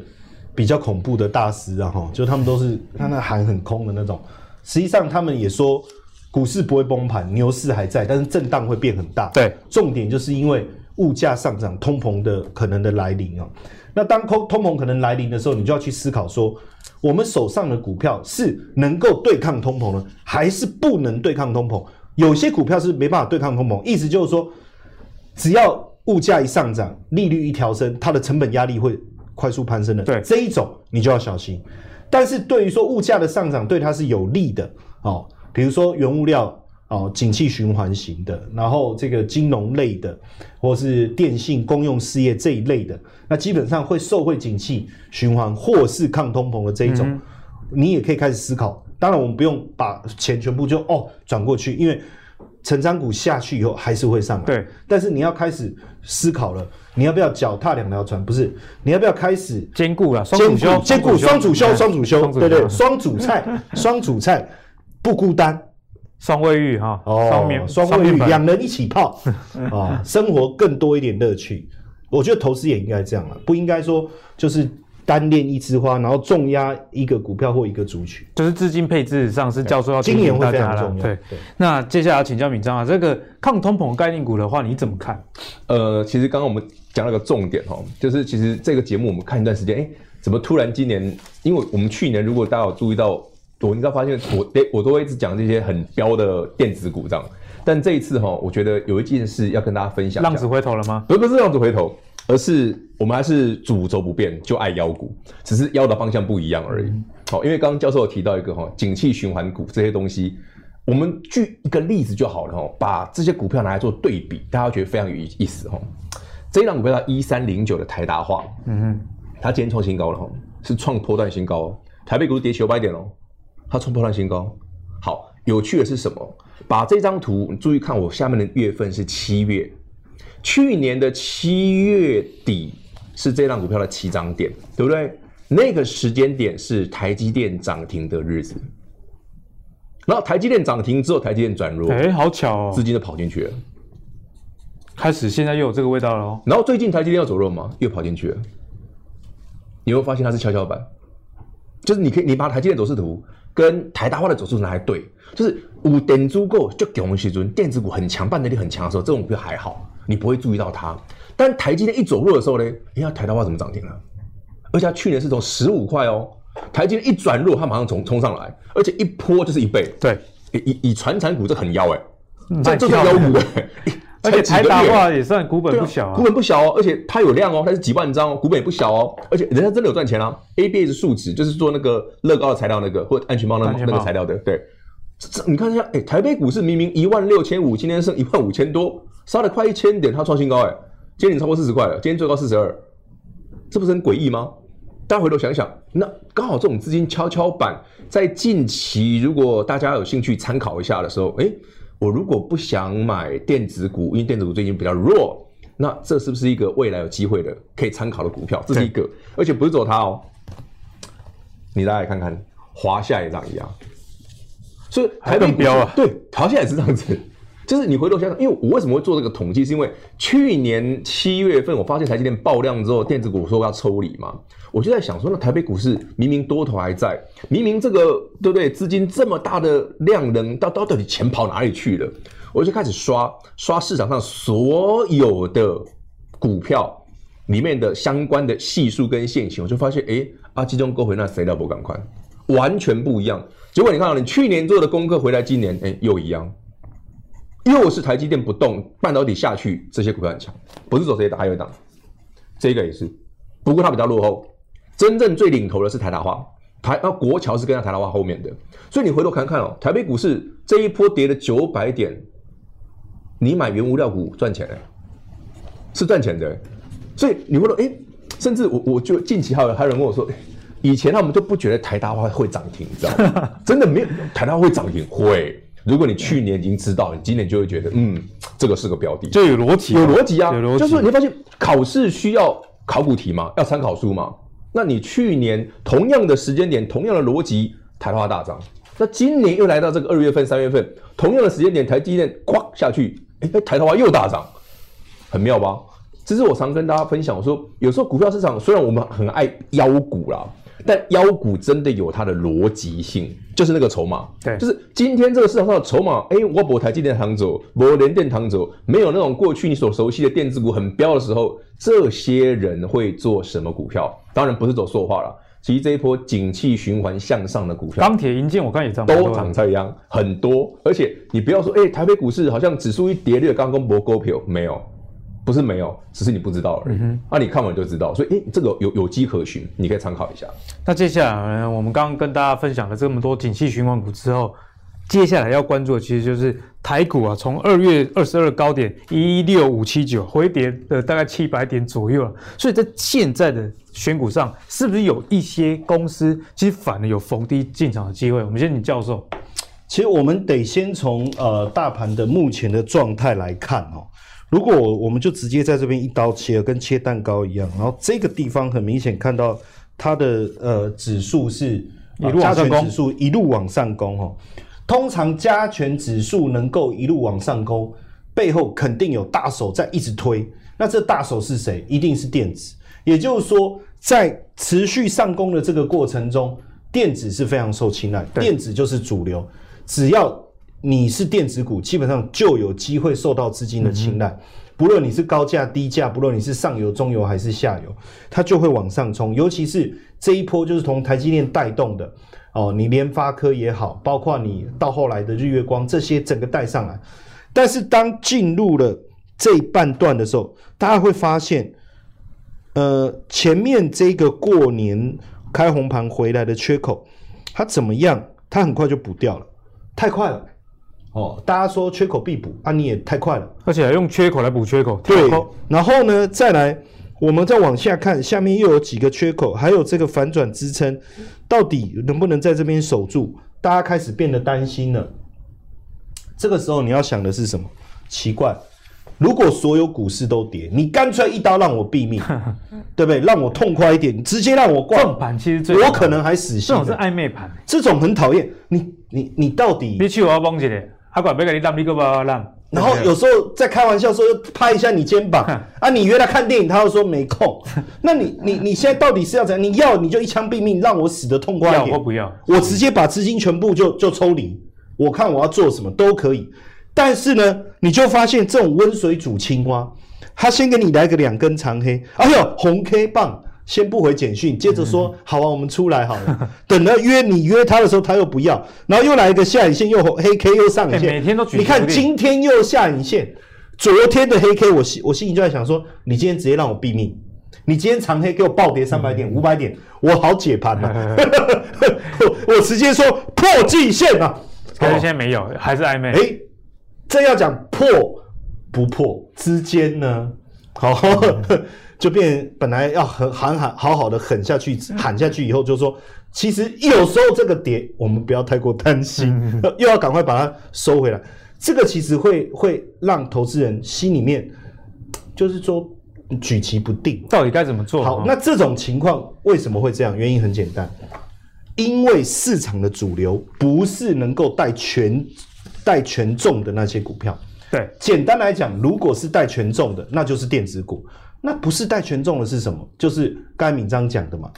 B: 比较恐怖的大师啊哈，就他们都是他那喊很空的那种，实际上他们也说股市不会崩盘，牛市还在，但是震荡会变很大。
A: 对，
B: 重点就是因为物价上涨、通膨的可能的来临啊。那当通通膨可能来临的时候，你就要去思考说。我们手上的股票是能够对抗通膨呢，还是不能对抗通膨？有些股票是没办法对抗通膨，意思就是说，只要物价一上涨，利率一调升，它的成本压力会快速攀升的。
A: 对，
B: 这一种你就要小心。但是对于说物价的上涨对它是有利的哦，比如说原物料。哦，景气循环型的，然后这个金融类的，或是电信、公用事业这一类的，那基本上会受惠景气循环或是抗通膨的这一种，嗯、你也可以开始思考。当然，我们不用把钱全部就哦转过去，因为成长股下去以后还是会上来。
A: 对，
B: 但是你要开始思考了，你要不要脚踏两条船？不是，你要不要开始
A: 兼顾了？
B: 兼顾兼顾双主修，双主修，对对，双主菜，双主菜不孤单。
A: 双卫浴哈，
B: 哦，双卫浴，两人一起泡啊，生活更多一点乐趣。我觉得投资也应该这样了，不应该说就是单恋一枝花，然后重压一个股票或一个族群。
A: 就是资金配置上是教授要
B: 今年会非常重要。
A: 对對。那接下来要请教敏章啊，这个抗通膨概念股的话，你怎么看？
C: 呃，其实刚刚我们讲了个重点哈，就是其实这个节目我们看一段时间，哎，怎么突然今年？因为我们去年如果大家有注意到。我你知道发现我我都会一直讲这些很飙的电子股这样，但这一次哈，我觉得有一件事要跟大家分享。
A: 浪子回头了吗？
C: 不是不是浪子回头，而是我们还是主轴不变，就爱妖股，只是妖的方向不一样而已。好，因为刚刚教授有提到一个哈，景气循环股这些东西，我们举一个例子就好了哈，把这些股票拿来做对比，大家觉得非常有意思哈。这一档股票叫一三零九的台达化，嗯哼，它今天创新高了哈，是创波段新高，台北股市跌九百点哦。它冲破了新高，好，有趣的是什么？把这张图你注意看，我下面的月份是七月，去年的七月底是这张股票的起涨点，对不对？那个时间点是台积电涨停的日子，然后台积电涨停之后，台积电转弱，
A: 哎，好巧哦，
C: 资金就跑进去了，
A: 开始现在又有这个味道了哦。
C: 然后最近台积电要走弱吗？又跑进去了，你会发现它是跷跷板，就是你可以你把台积电走势图。跟台达化的走势拿来对，就是五点足够就给我们时阵，电子股很强，半导体很强的时候，这种股票还好，你不会注意到它。但台积电一走弱的时候呢，哎呀，台达化怎么涨停了？而且它去年是从十五块哦，台积电一转弱，它马上冲冲上来，而且一波就是一倍。
A: 对，
C: 以以传产股这很妖哎、欸，这这是妖股哎。
A: 而且台达化也算股本不小啊，
C: 股本不小哦，而且它有量哦，它是几万张哦，股本也不小哦，而且人家真的有赚钱啊。ABS 树脂就是做那个乐高的材料那个，或者安全帽那那个材料的，对。这你看一下，哎，台北股市明明一万六千五，今天剩一万五千多，杀了快一千点，它创新高哎，今天已经超过四十块了，今天最高四十二，这不是很诡异吗？大家回头想想，那刚好这种资金跷跷板，在近期如果大家有兴趣参考一下的时候，哎。我如果不想买电子股，因为电子股最近比较弱，那这是不是一个未来有机会的可以参考的股票？这是一个，而且不是走它哦。你大家来看看，华夏也这样一样，所以台北标啊，对，华夏也是这样子。就是你回头想想，因为我为什么会做这个统计，是因为去年七月份我发现台积电爆量之后，电子股说要抽离嘛，我就在想说，那台北股市明明多头还在，明明这个对不对？资金这么大的量能，到到到底钱跑哪里去了？我就开始刷刷市场上所有的股票里面的相关的系数跟线型，我就发现，哎，阿基中勾回那谁都不敢看，完全不一样。结果你看到你去年做的功课回来，今年哎又一样，又是台积电不动，半导体下去，这些股票很强，不是走这些档，还有一档，这个也是，不过它比较落后，真正最领头的是台达化。台啊国桥是跟在台达化后面的，所以你回头看看哦，台北股市这一波跌了九百点，你买原物料股赚钱的，是赚钱的。所以你问说，哎，甚至我我就近期还有还有人跟我说，以前他们就不觉得台达化会涨停，你知道吗？真的没有台达化会涨停，会。如果你去年已经知道，你今年就会觉得，嗯，这个是个标的，
A: 就有逻辑，
C: 有逻辑啊，
A: 有逻辑。
C: 就是你会发现考试需要考古题嘛，要参考书嘛。那你去年同样的时间点，同样的逻辑，台达化大涨。那今年又来到这个二月份、三月份，同样的时间点，台积电哐下去，哎，台达化又大涨，很妙吧？这是我常跟大家分享，我说有时候股票市场虽然我们很爱妖股啦，但妖股真的有它的逻辑性，就是那个筹码。
A: 对，
C: 就是今天这个市场上的筹码，哎，我博台积电躺走，博联电躺走，没有那种过去你所熟悉的电子股很飙的时候，这些人会做什么股票？当然不是走塑化了，其实这一波景气循环向上的股票，
A: 钢铁、银建，我看也涨，
C: 都涨在一样很多。而且你不要说，哎、欸，台北股市好像指数一跌，就刚公布股票没有，不是没有，只是你不知道而已。那、嗯啊、你看完就知道，所以哎、欸，这个有有迹可循，你可以参考一下。
A: 那接下来，我们刚刚跟大家分享了这么多景气循环股之后。接下来要关注的其实就是台股啊，从二月二十二高点一六五七九回跌了大概七百点左右了。所以在现在的选股上，是不是有一些公司其实反而有逢低进场的机会？我们先请教授。
B: 其实我们得先从呃大盘的目前的状态来看哦。如果我们就直接在这边一刀切，跟切蛋糕一样，然后这个地方很明显看到它的呃指数是一路加权指数一路往上攻哦。通常加权指数能够一路往上攻，背后肯定有大手在一直推。那这大手是谁？一定是电子。也就是说，在持续上攻的这个过程中，电子是非常受青睐，电子就是主流。只要你是电子股，基本上就有机会受到资金的青睐。不论你是高价低价，不论你是上游中游还是下游，它就会往上冲。尤其是这一波，就是从台积电带动的。哦，你联发科也好，包括你到后来的日月光这些，整个带上来。但是当进入了这一半段的时候，大家会发现，呃，前面这个过年开红盘回来的缺口，它怎么样？它很快就补掉了，太快了。哦，大家说缺口必补啊，你也太快了，
A: 而且还用缺口来补缺口。
B: 对，然后呢，再来。我们再往下看，下面又有几个缺口，还有这个反转支撑，到底能不能在这边守住？大家开始变得担心了。这个时候你要想的是什么？奇怪，如果所有股市都跌，你干脆一刀让我毙命，对不对？让我痛快一点，你直接让我挂
A: 盘，其实最我
B: 可能还死心。
A: 这种是暧昧盘，
B: 这种很讨厌。你你你到底？
A: 你去我要帮起来，他管别给你让，你个不让。
B: 然后有时候在开玩笑说，又拍一下你肩膀 啊，你约他看电影，他又说没空。那你你你现在到底是要怎样？你要你就一枪毙命，让我死得痛快一点。
A: 要或不要？
B: 我直接把资金全部就就抽离，我看我要做什么都可以。但是呢，你就发现这种温水煮青蛙，他先给你来个两根长黑，哎呦红 K 棒。先不回简讯，接着说、嗯、好啊，我们出来好了。等了约你约他的时候，他又不要，然后又来一个下影线，又黑 K 又上影线、欸，
A: 每天都举。
B: 你看今天又下影线，昨天的黑 K，我心我心里就在想说，你今天直接让我毙命，你今天长黑给我暴跌三百点、五、嗯、百点，我好解盘呐、啊。我 我直接说破季线啊，
A: 可是现在没有，还是暧昧。
B: 哎，这要讲破不破之间呢？好。嗯就变本来要狠喊喊好好的狠下去喊下去以后，就说其实有时候这个跌我们不要太过担心，又要赶快把它收回来。这个其实会会让投资人心里面就是说举棋不定，
A: 到底该怎么做？
B: 好，那这种情况为什么会这样？原因很简单，因为市场的主流不是能够带权带权重的那些股票。
A: 对，
B: 简单来讲，如果是带权重的，那就是电子股。那不是带权重的是什么？就是刚才闵章讲的嘛。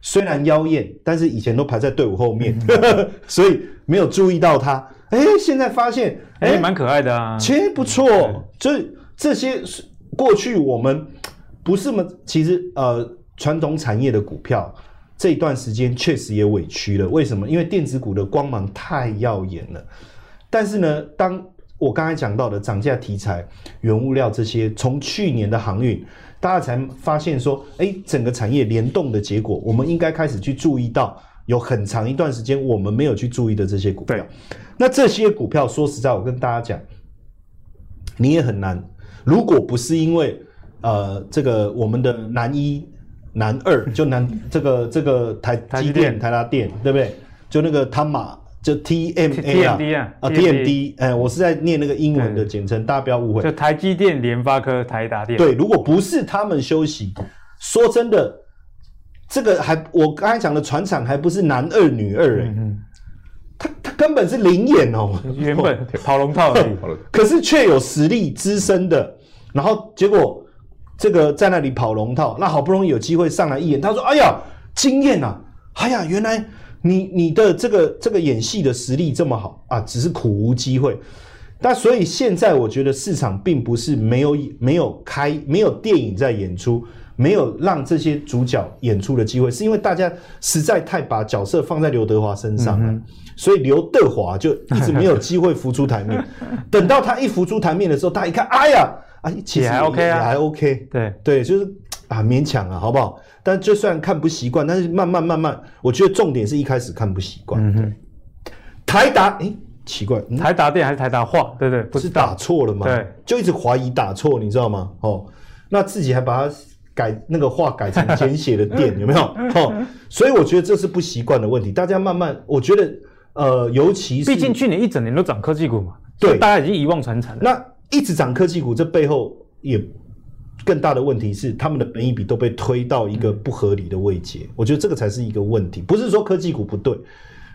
B: 虽然妖艳，但是以前都排在队伍后面，嗯、所以没有注意到它。哎，现在发现
A: 哎，蛮可爱的啊，
B: 其实不错。就是这些过去我们不是么？其实呃，传统产业的股票这一段时间确实也委屈了。为什么？因为电子股的光芒太耀眼了。但是呢，当我刚才讲到的涨价题材、原物料这些，从去年的航运，大家才发现说，哎，整个产业联动的结果，我们应该开始去注意到，有很长一段时间我们没有去注意的这些股票。那这些股票，说实在，我跟大家讲，你也很难。如果不是因为呃，这个我们的南一、南二，就南这个这个台积电、台达电，对不对？就那个他玛。就 T M A 啊，啊 T M D，哎，我是在念那个英文的简称，大家不要误会。
A: 就台积电、联发科、台达电。
B: 对，如果不是他们休息，说真的，这个还我刚才讲的船厂还不是男二女二哎、欸，嗯、他他根本是零演哦，
A: 原本 跑龙套而已，
B: 可是却有实力资深的，然后结果这个在那里跑龙套，那好不容易有机会上来一演，他说：“哎呀，惊艳啊！哎呀，原来。”你你的这个这个演戏的实力这么好啊，只是苦无机会。那所以现在我觉得市场并不是没有没有开没有电影在演出，没有让这些主角演出的机会，是因为大家实在太把角色放在刘德华身上了，嗯、所以刘德华就一直没有机会浮出台面。等到他一浮出台面的时候，大家一看，哎呀，啊，其实也还 OK 啊，也还 OK，
A: 对。
B: 对，就是啊，勉强啊，好不好？但就算看不习惯，但是慢慢慢慢，我觉得重点是一开始看不习惯。嗯哼，台达，哎、欸，奇怪，嗯、
A: 台达电还是台达化？对对，
B: 不是打错了吗？
A: 对，
B: 就一直怀疑打错，你知道吗？哦，那自己还把它改那个话改成简写的电，有没有？哦，所以我觉得这是不习惯的问题。大家慢慢，我觉得，呃，尤其是，
A: 毕竟去年一整年都涨科技股嘛，
B: 对，
A: 大家已经遗忘传承了。
B: 那一直涨科技股，这背后也。更大的问题是，他们的本益比都被推到一个不合理的位阶，我觉得这个才是一个问题，不是说科技股不对。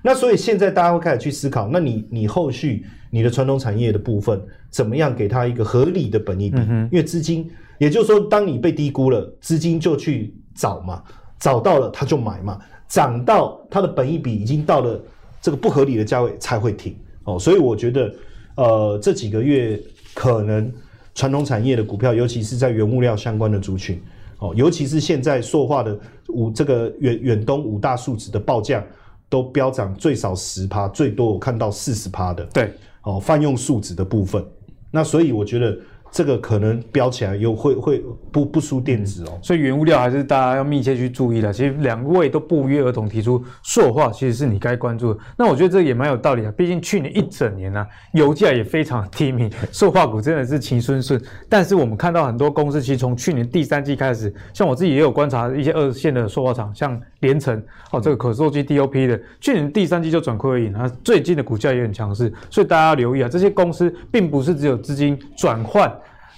B: 那所以现在大家会开始去思考，那你你后续你的传统产业的部分，怎么样给它一个合理的本益比？因为资金，也就是说，当你被低估了，资金就去找嘛，找到了他就买嘛，涨到它的本益比已经到了这个不合理的价位才会停哦。所以我觉得，呃，这几个月可能。传统产业的股票，尤其是在原物料相关的族群，哦，尤其是现在塑化的五这个远远东五大数值的报价都飙涨最少十趴，最多我看到四十趴的。
A: 对，
B: 哦，泛用数值的部分，那所以我觉得。这个可能飙起来又会会不不输电子哦，
A: 所以原物料还是大家要密切去注意的。其实两位都不约而同提出塑化，其实是你该关注的。那我觉得这也蛮有道理啊，毕竟去年一整年呢、啊，油价也非常低迷，塑化股真的是情顺顺。但是我们看到很多公司，其实从去年第三季开始，像我自己也有观察一些二线的塑化厂，像联成哦，这个可塑机 DOP 的，去年第三季就转亏为盈，它最近的股价也很强势，所以大家要留意啊，这些公司并不是只有资金转换。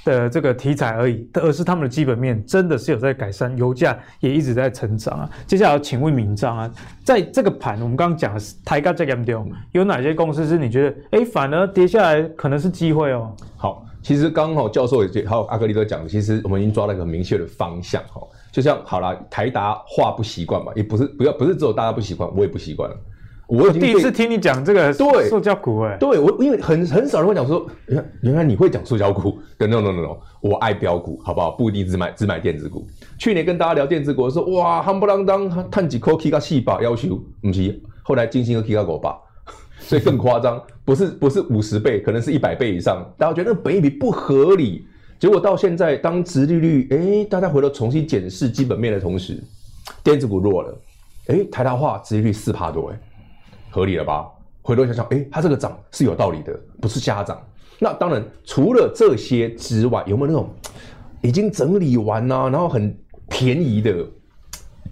A: 的这个题材而已，而是他们的基本面真的是有在改善，油价也一直在成长啊。接下来要请问闵漳啊，在这个盘我们刚刚讲的是台嘎这么丢，有哪些公司是你觉得哎反而跌下来可能是机会哦？
C: 好，其实刚好教授也还有阿格里都讲，其实我们已经抓了一个明确的方向哈。就像好啦，台达化不习惯嘛，也不是不要不是只有大家不习惯，我也不习惯了。我
A: 第一次听你讲这个对塑胶股哎，
C: 对我因为很很少人会讲说，原原来你会讲塑胶股，no no no no，我爱标股，好不好？不一定只买只买电子股。去年跟大家聊电子股的时候，哇，夯不啷当，探几块 K 个四百，要求不是，后来金星和 K 个五百，所以更夸张，不是不是五十倍，可能是一百倍以上。大家觉得那个本益比不合理，结果到现在当殖利率哎，大家回头重新检视基本面的同时，电子股弱了，哎，台达化殖利率四趴多哎。合理了吧？回头想想，哎、欸，它这个涨是有道理的，不是瞎涨。那当然，除了这些之外，有没有那种已经整理完啊，然后很便宜的？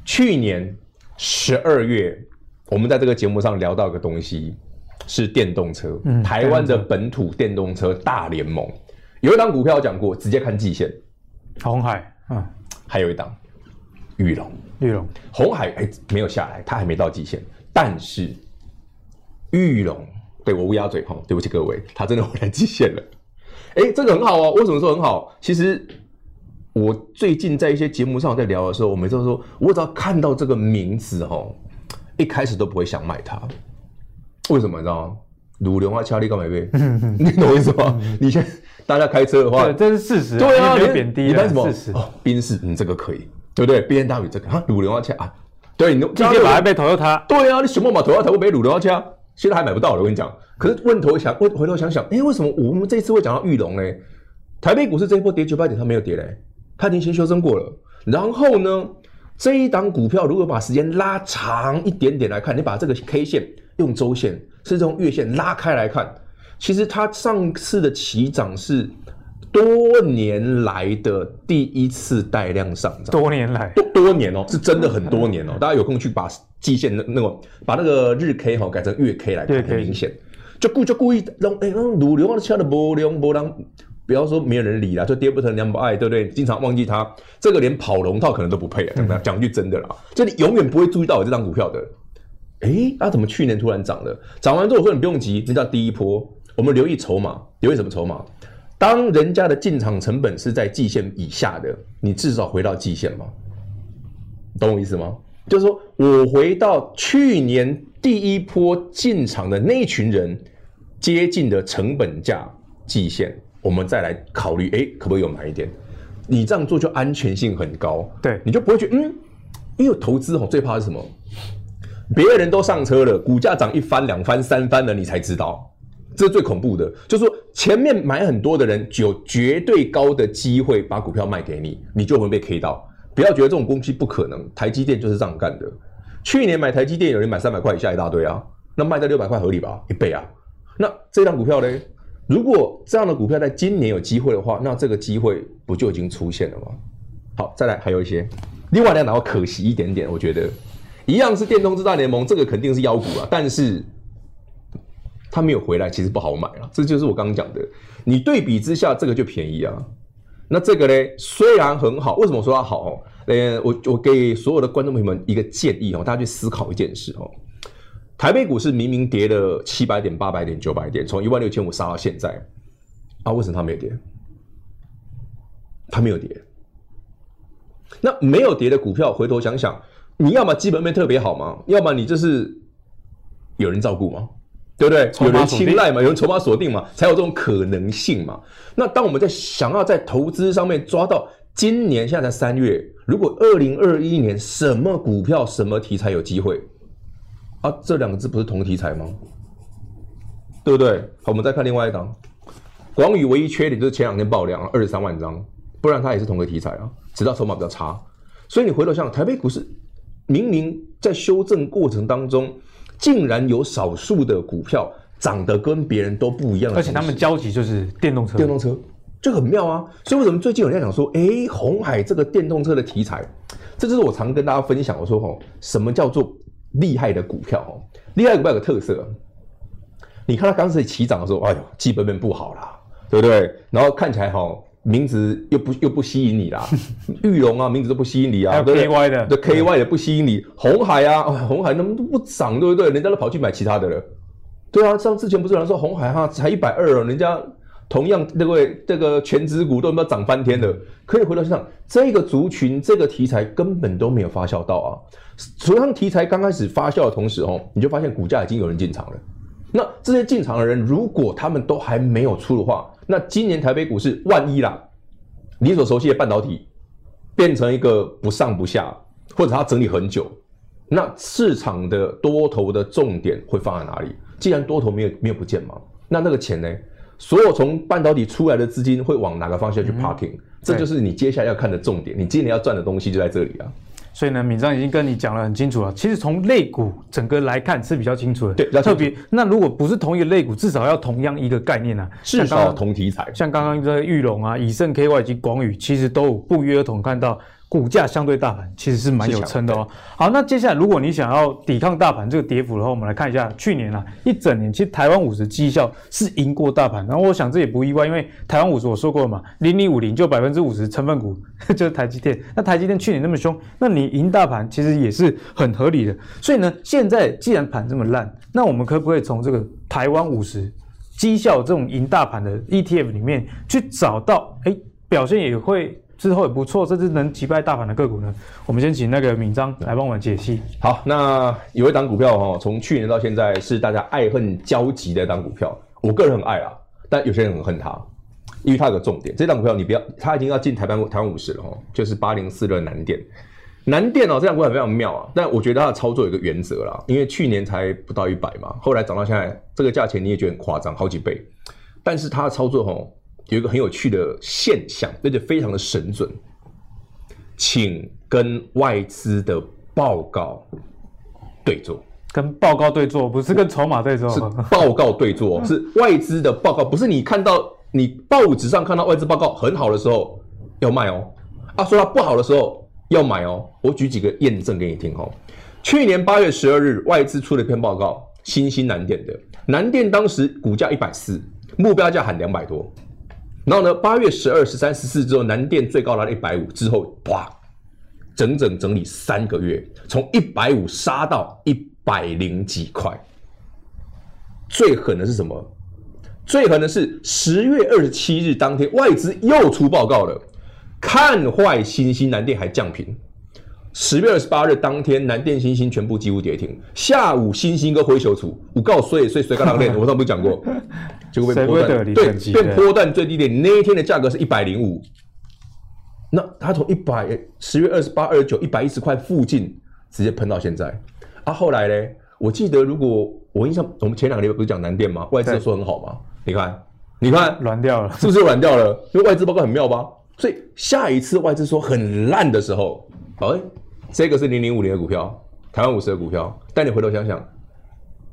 C: 去年十二月，我们在这个节目上聊到一个东西，是电动车。嗯、台湾的本土电动车大联盟有一档股票讲过，直接看季线。
A: 红海，嗯，
C: 还有一档玉龙，
A: 玉龙，
C: 红海哎、欸、没有下来，它还没到季线，但是。裕隆，对我乌鸦嘴哈，对不起各位，他真的回来极限了。哎，这个很好哦。为什么说很好？其实我最近在一些节目上在聊的时候，我每次都说，我只要看到这个名字哈，一开始都不会想买它。为什么你知道吗？鲁龙啊，掐力高没背，你懂我意思吗？你先大家开车的话，
A: 对，这是事实。
C: 对啊，
A: 没有贬低，
C: 你谈什
A: 么？
C: 哦，宾士，嗯，这个可以，对不对？B N W 这个啊，鲁龙啊，掐啊，对，你
A: 今天把它被投到他，
C: 对啊，你熊猫嘛，投到他会被鲁龙啊掐，现在还买不到了，我跟你讲。可是问头想，问回头想想，哎，为什么我们这一次会讲到玉龙呢？台北股市这一波跌九百点，它没有跌嘞，它已经先修正过了。然后呢，这一档股票如果把时间拉长一点点来看，你把这个 K 线用周线，甚至用月线拉开来看，其实它上次的起涨是多年来的第一次带量上涨。
A: 多年来，
C: 多多年哦，是真的很多年哦。大家有空去把季线那那个把那个日 K 哈改成月 K 来看，很明显。就故就故意让哎让鲁流啊敲的波量波浪。不要说没有人理啦，就跌不疼娘不爱，对不对？经常忘记它，这个连跑龙套可能都不配啊！讲讲句真的啦，就你永远不会注意到我这张股票的。诶，那、啊、怎么去年突然涨了？涨完之后我说你不用急，这叫第一波。我们留意筹码，留意什么筹码？当人家的进场成本是在季线以下的，你至少回到季线嘛？懂我意思吗？就是说我回到去年第一波进场的那群人接近的成本价季线。我们再来考虑，哎，可不可以有买一点？你这样做就安全性很高，
A: 对，
C: 你就不会觉得，嗯，因为投资吼最怕是什么？别人都上车了，股价涨一翻、两翻、三翻了，你才知道，这是最恐怖的。就是说，前面买很多的人，有绝对高的机会把股票卖给你，你就会被 K 到。不要觉得这种东西不可能，台积电就是这样干的。去年买台积电，有人买三百块以下一大堆啊，那卖在六百块合理吧？一倍啊。那这张股票呢？如果这样的股票在今年有机会的话，那这个机会不就已经出现了吗？好，再来还有一些，另外两档可惜一点点，我觉得一样是电动车大联盟，这个肯定是妖股啊，但是它没有回来，其实不好买啊，这就是我刚刚讲的，你对比之下，这个就便宜啊。那这个呢，虽然很好，为什么说它好？呃，我我给所有的观众朋友们一个建议哦，大家去思考一件事哦。台北股市明明跌了七百点、八百点、九百点，从一万六千五杀到现在，啊，为什么它没有跌？它没有跌。那没有跌的股票，回头想想，你要么基本面特别好嘛，要么你就是有人照顾吗，对不对？有人青睐嘛，有人筹码锁定嘛，才有这种可能性嘛。那当我们在想要在投资上面抓到今年现在才三月，如果二零二一年什么股票、什么题材有机会？啊，这两个字不是同题材吗？对不对？好，我们再看另外一档，广宇唯一缺点就是前两天爆量二十三万张，不然它也是同个题材啊，直到筹码比较差。所以你回头想，台北股市明明在修正过程当中，竟然有少数的股票涨得跟别人都不一样，
A: 而且他们交集就是电动车，
C: 电动车就很妙啊。所以为什么最近有人在讲说，哎，红海这个电动车的题材，这就是我常跟大家分享，我说吼，什么叫做？厉害的股票哦，厉害的股票有个特色，你看它刚开始起涨的时候，哎呦，基本面不好啦，对不对？然后看起来哈，名字又不又不吸引你啦，玉龙啊，名字都不吸引你啊，
A: 还有 KY 的，
C: 对 KY 也不吸引你，红海啊，红海那么都不涨，对不对？人家都跑去买其他的了，对啊，像之前不是有人说红海哈才一百二哦，人家。同样，那位这个全值股都要涨翻天的，可以回到想，这个族群这个题材根本都没有发酵到啊。所以当题材刚开始发酵的同时哦，你就发现股价已经有人进场了。那这些进场的人，如果他们都还没有出的话，那今年台北股市万一啦，你所熟悉的半导体变成一个不上不下，或者它整理很久，那市场的多头的重点会放在哪里？既然多头没有没有不见嘛，那那个钱呢？所有从半导体出来的资金会往哪个方向去 parking？、嗯、这就是你接下来要看的重点。你今年要赚的东西就在这里啊。
A: 所以呢，敏章已经跟你讲得很清楚了。其实从肋骨整个来看是比较清楚的。
C: 对，比较
A: 特别那如果不是同一个肋骨，至少要同样一个概念啊，
C: 至少同题材。
A: 像刚刚这个玉龙啊、以盛 KY 以及广宇，其实都有不约而同看到。股价相对大盘其实是蛮有撑的哦。好，那接下来如果你想要抵抗大盘这个跌幅的话，我们来看一下去年啊一整年，其实台湾五十绩效是赢过大盘。然后我想这也不意外，因为台湾五十我说过了嘛，零零五零就百分之五十成分股 就是台积电。那台积电去年那么凶，那你赢大盘其实也是很合理的。所以呢，现在既然盘这么烂，那我们可不可以从这个台湾五十绩效这种赢大盘的 ETF 里面去找到，哎，表现也会。之后也不错，甚至能击败大盘的个股呢？我们先请那个敏章来帮我们解析。
C: 好，那有一档股票哦，从去年到现在是大家爱恨交集的一档股票，我个人很爱啊，但有些人很恨它，因为它有个重点，这档股票你不要，它已经要进台湾台湾五十了哦，就是八零四的南电。南电哦，这档股票非常妙啊，但我觉得它的操作有一个原则啦，因为去年才不到一百嘛，后来涨到现在这个价钱你也觉得很夸张，好几倍，但是它的操作哦。有一个很有趣的现象，而且非常的神准，请跟外资的报告对坐，
A: 跟报告对坐，不是跟筹码对坐，
C: 是报告对坐，是外资的报告，不是你看到你报纸上看到外资报告很好的时候要卖哦，啊，说它不好的时候要买哦。我举几个验证给你听哦。去年八月十二日，外资出了一篇报告，新兴南电的南电当时股价一百四，目标价喊两百多。然后呢，八月十二、十三、十四之后，南电最高来到一百五，之后哇，整整整理三个月，从一百五杀到一百零几块。最狠的是什么？最狠的是十月二十七日当天，外资又出报告了，看坏新兴南电还降频。十月二十八日当天，南电、星星全部几乎跌停。下午，星星跟灰球组，我告诉你，所以谁刚刚练？我上不是讲过，结果被波段对，被波段最低点。那一天的价格是一百零五，那它从一百十月二十八、二十九一百一十块附近直接喷到现在。啊，后来呢？我记得如果我印象，我们前两个礼拜不是讲南电吗？外资说很好吗？你看，你看，
A: 软掉了，
C: 是不是又软掉了？因为外资报告很妙吧？所以下一次外资说很烂的时候，哎。这个是零零五零的股票，台湾五十的股票。但你回头想想，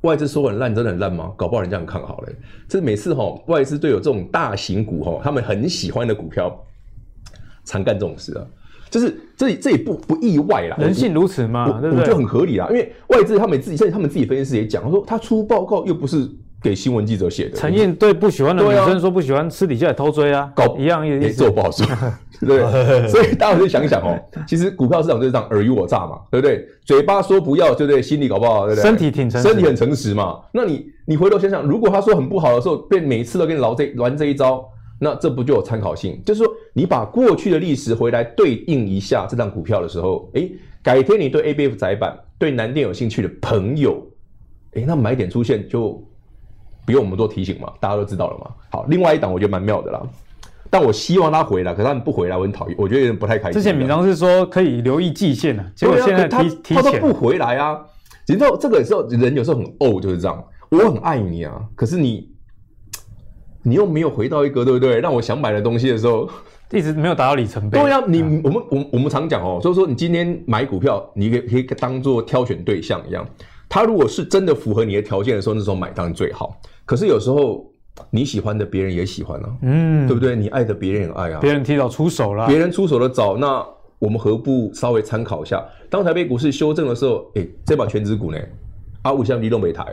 C: 外资说很烂，真的很烂吗？搞不好人家很看好嘞。这每次哈、哦，外资对有这种大型股哈、哦，他们很喜欢的股票，常干这种事啊。就是这这也不不意外啦，
A: 人性如此嘛，
C: 我对不对？我觉得很合理啦。因为外资他们自己，甚至他们自己分析师也讲，他说他出报告又不是。给新闻记者写的，
A: 陈燕对不喜欢的女生说不喜欢，私底下也偷追啊，搞一样意思。
C: 这我不好说，对，所以大家就想想哦，其实股票市场就是这样尔虞我诈嘛，对不对？嘴巴说不要，对不对？心里搞不好，对不对？
A: 身体挺诚实，
C: 身体很诚实嘛。那你你回头想想，如果他说很不好的时候，被每次都跟你玩这玩这一招，那这不就有参考性？就是说，你把过去的历史回来对应一下这张股票的时候，哎，改天你对 ABF 窄板、对南电有兴趣的朋友，哎，那买点出现就。不用我们多提醒嘛，大家都知道了嘛。好，另外一档我觉得蛮妙的啦，但我希望他回来，可是他们不回来，我很讨厌，我觉得有点不太开心。
A: 之前闵漳是说可以留意季线的，结果现在提、啊、他，他都
C: 不回来啊。你知道这个时候人有时候很怄，就是这样。我很爱你啊，可是你你又没有回到一个对不对？让我想买的东西的时候，
A: 一直没有达到里程碑。
C: 对啊，你、嗯、我们我我们常讲哦，所以说你今天买股票，你可以可以当做挑选对象一样。他如果是真的符合你的条件的时候，那时候买当然最好。可是有时候你喜欢的别人也喜欢啊，嗯，对不对？你爱的别人也爱啊。
A: 别人提早出手了，
C: 别人出手的早，那我们何不稍微参考一下？当台北股市修正的时候，哎，这把全指股呢？啊，五香离动没台，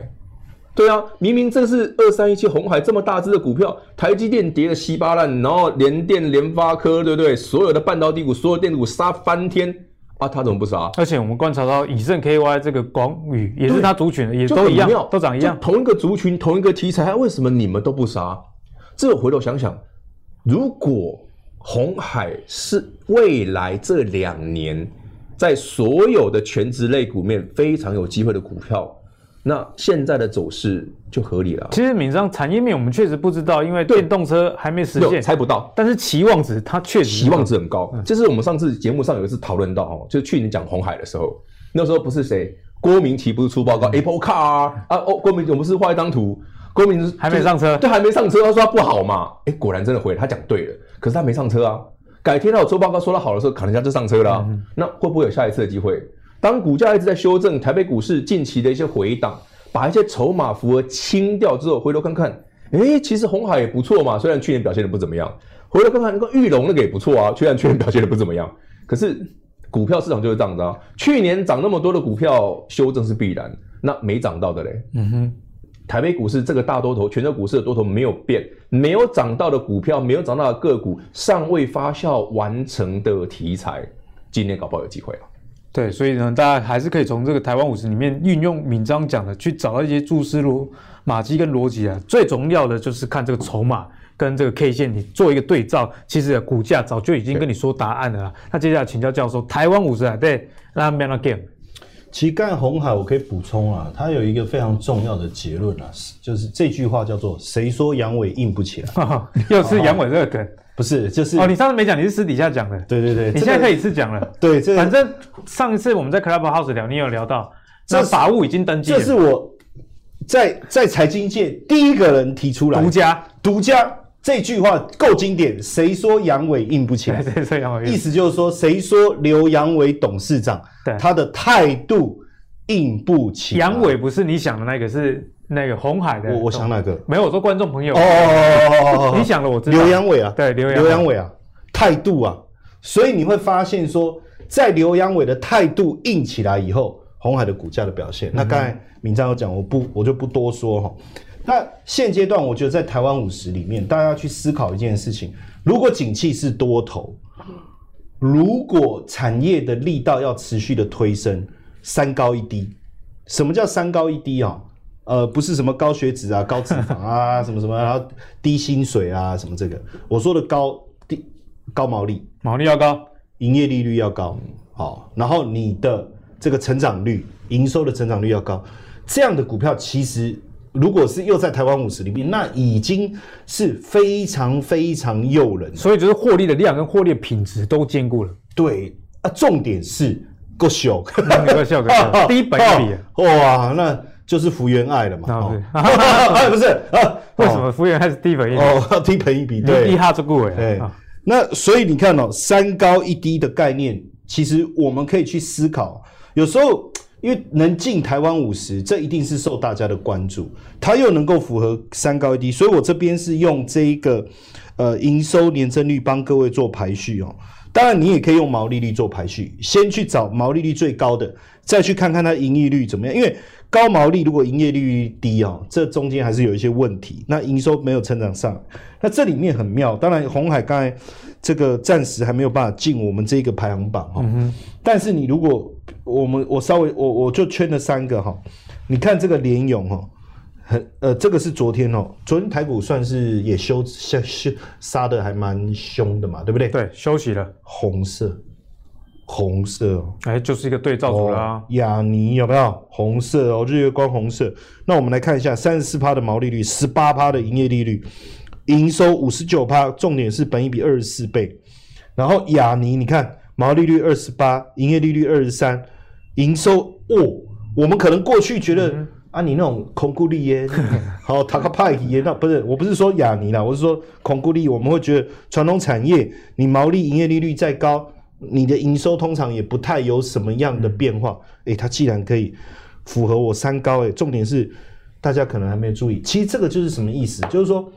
C: 对啊，明明这是二三一七红海这么大只的股票，台积电跌得稀巴烂，然后联电、联发科，对不对？所有的半导体股、所有电子股杀翻天。啊，他怎么不杀？
A: 而且我们观察到以盛 KY 这个广宇也是他族群的，也都一样，都长一样，
C: 同一个族群，同一个题材，为什么你们都不杀？这我回头想想，如果红海是未来这两年在所有的全职类股面非常有机会的股票。那现在的走势就合理了。
A: 其实闵漳产业面我们确实不知道，因为电动车还没实现，
C: 猜不到。
A: 但是期望值它确实
C: 期望值很高。这是我们上次节目上有一次讨论到哦，就是去年讲红海的时候，那时候不是谁郭明奇不是出报告 Apple Car 啊？啊哦，郭明錤我们是画一张图，郭明是
A: 还没上车，
C: 对，还没上车，他说他不好嘛？哎，果然真的回来，他讲对了，可是他没上车啊。改天他有出报告说他好的时候，可能人家就上车了。那会不会有下一次的机会？当股价一直在修正，台北股市近期的一些回档，把一些筹码符合清掉之后，回头看看，哎，其实红海也不错嘛。虽然去年表现的不怎么样，回头看看那个玉龙那个也不错啊。虽然去年表现的不怎么样，可是股票市场就是这样子啊。去年涨那么多的股票，修正是必然。那没涨到的嘞，嗯哼，台北股市这个大多头，全球股市的多头没有变，没有涨到的股票，没有涨到的个股，尚未发酵完成的题材，今年搞不好有机会了。
A: 对，所以呢，大家还是可以从这个台湾五十里面运用敏章讲的，去找到一些蛛丝逻马迹跟逻辑啊。最重要的就是看这个筹码跟这个 K 线，你做一个对照，其实股价早就已经跟你说答案了啦。那接下来请教教授，台湾五十啊，对，那 Man Game。
B: 其实刚才鸿海我可以补充啊，它有一个非常重要的结论啊，就是这句话叫做“谁说阳痿硬不起来”，
A: 又是阳痿这个梗。
B: 不是，就是
A: 哦，你上次没讲，你是私底下讲的。
B: 对对对，
A: 你现在可以是讲了。
B: 对，这、
A: 反正上一次我们在 Clubhouse 聊，你有聊到，这法务已经登记了。
B: 这是我在在财经界第一个人提出来，独
A: 家
B: 独家这句话够经典。谁说阳痿硬不起来？
A: 谁说阳痿？
B: 意思就是说，谁说刘杨伟董事长对他的态度硬不起来？
A: 阳痿不是你想的那个，是。那个红海的，
B: 我我想哪个？
A: 没有，我说观众朋友。
B: 哦哦哦哦哦
A: 你想的我知道。
B: 刘阳伟啊，
A: 对，刘
B: 刘阳伟啊，态度啊，所以你会发现说，在刘阳伟的态度硬起来以后，红海的股价的表现。嗯、那刚才敏章有讲，我不我就不多说哈。那现阶段，我觉得在台湾五十里面，大家要去思考一件事情：如果景气是多头，如果产业的力道要持续的推升，三高一低。什么叫三高一低啊？呃，不是什么高血脂啊、高脂肪啊，什么什么，然后低薪水啊，什么这个，我说的高低高毛利，
A: 毛利要高，
B: 营业利率要高，好，然后你的这个成长率、营收的成长率要高，这样的股票其实如果是又在台湾五十里面，那已经是非常非常诱人，
A: 所以就是获利的量跟获利的品质都兼顾了。
B: 对啊，重点是够小，
A: 够小，低本益比，
B: 哇，那。就是福原爱了嘛？
A: 哦，
B: 不是啊？
A: 为什么福原爱是低本益比？
B: 哦，低本益比，对，
A: 低哈这个
B: 对。那所以你看哦，三高一低的概念，其实我们可以去思考。有时候，因为能进台湾五十，这一定是受大家的关注，它又能够符合三高一低，所以我这边是用这一个呃营收年增率帮各位做排序哦。当然，你也可以用毛利率做排序，先去找毛利率最高的，再去看看它盈利率怎么样，因为。高毛利如果营业利率低哦，这中间还是有一些问题。那营收没有成长上，那这里面很妙。当然，红海刚才这个暂时还没有办法进我们这个排行榜哈。但是你如果我们我稍微我我就圈了三个哈，你看这个联咏哈，很呃这个是昨天哦，昨天台股算是也休休休杀的还蛮凶的嘛，对不对？
A: 对，休息了。
B: 红色。红色哦，
A: 哎，就是一个对照组啦、啊。
B: 亚、哦、尼有没有红色哦？日月光红色。那我们来看一下，三十四趴的毛利率，十八趴的营业利率，营收五十九趴，重点是本益比二十四倍。然后亚尼，你看毛利率二十八，营业利率二十三，营收哦，我们可能过去觉得、嗯、啊，你那种控股利耶，好塔克派耶，那不是，我不是说亚尼啦，我是说控股利，我们会觉得传统产业你毛利、营业利率再高。你的营收通常也不太有什么样的变化，诶、欸，它既然可以符合我三高，诶，重点是大家可能还没有注意，其实这个就是什么意思？就是说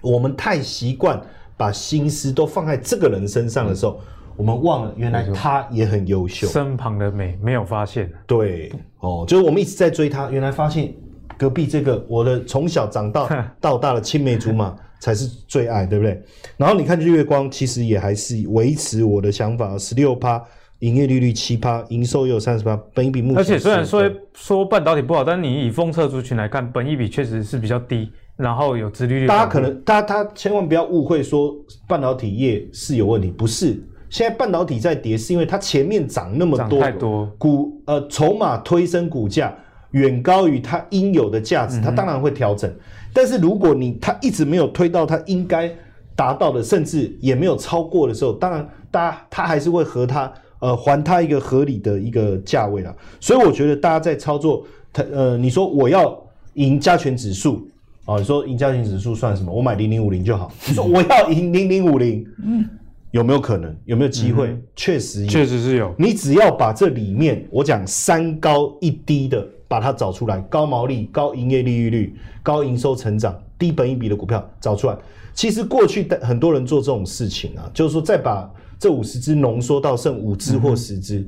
B: 我们太习惯把心思都放在这个人身上的时候，我们忘了原来他也很优秀，
A: 身旁的美没有发现。
B: 对，哦，就是我们一直在追他，原来发现隔壁这个我的从小长到 到大的青梅竹马。才是最爱，对不对？然后你看日月光，其实也还是维持我的想法，十六趴，营业利率七趴，营收也有三十趴，本益比目前。
A: 而且虽然说说半导体不好，但你以封测族群来看，本益比确实是比较低，然后有殖利率。
B: 大家可能，大家他千万不要误会说半导体业是有问题，不是。现在半导体在跌，是因为它前面涨那么多，
A: 太多
B: 股呃筹码推升股价。远高于它应有的价值，它当然会调整。嗯、但是如果你它一直没有推到它应该达到的，甚至也没有超过的时候，当然大家它还是会和它呃还它一个合理的一个价位了。所以我觉得大家在操作它，呃，你说我要赢加权指数啊，你说赢加权指数算什么？我买零零五零就好。你说我要赢零零五零，嗯，有没有可能？有没有机会？确、嗯、实，
A: 确实是有。
B: 你只要把这里面我讲三高一低的。把它找出来，高毛利、高营业利润率、高营收成长、低本益比的股票找出来。其实过去的很多人做这种事情啊，就是说再把这五十只浓缩到剩五只或十只，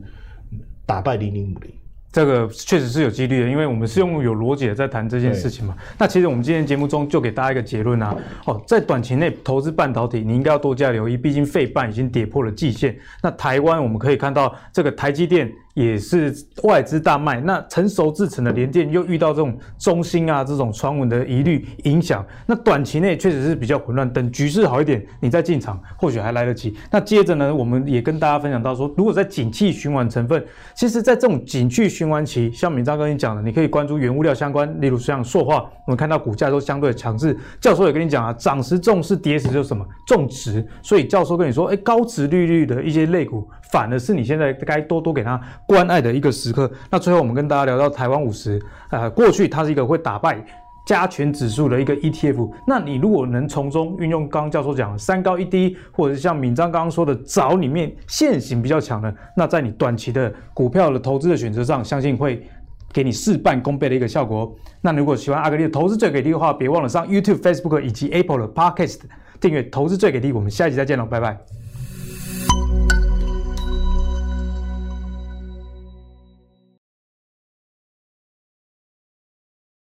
B: 打败零零五零，
A: 这个确实是有几率的，因为我们是用有逻辑的在谈这件事情嘛。那其实我们今天节目中就给大家一个结论啊，哦，在短期内投资半导体，你应该要多加留意，毕竟费半已经跌破了季线。那台湾我们可以看到这个台积电。也是外资大卖，那成熟制成的联电又遇到这种中兴啊这种传闻的疑虑影响，那短期内确实是比较混乱。等局势好一点，你再进场或许还来得及。那接着呢，我们也跟大家分享到说，如果在景气循环成分，其实在这种景气循环期，像敏彰跟你讲的，你可以关注原物料相关，例如像塑化，我们看到股价都相对强势。教授也跟你讲啊，涨时重视，跌时就什么重值。所以教授跟你说，哎，高值利率的一些类股，反而是你现在该多多给它。关爱的一个时刻。那最后我们跟大家聊到台湾五十，呃，过去它是一个会打败加权指数的一个 ETF。那你如果能从中运用刚刚教授讲的三高一低，或者是像敏章刚刚说的找里面线型比较强的，那在你短期的股票的投资的选择上，相信会给你事半功倍的一个效果。那如果喜欢阿格力的投资最给力的话，别忘了上 YouTube、Facebook 以及 Apple 的 Podcast 订阅投资最给力。我们下一集再见喽，拜拜。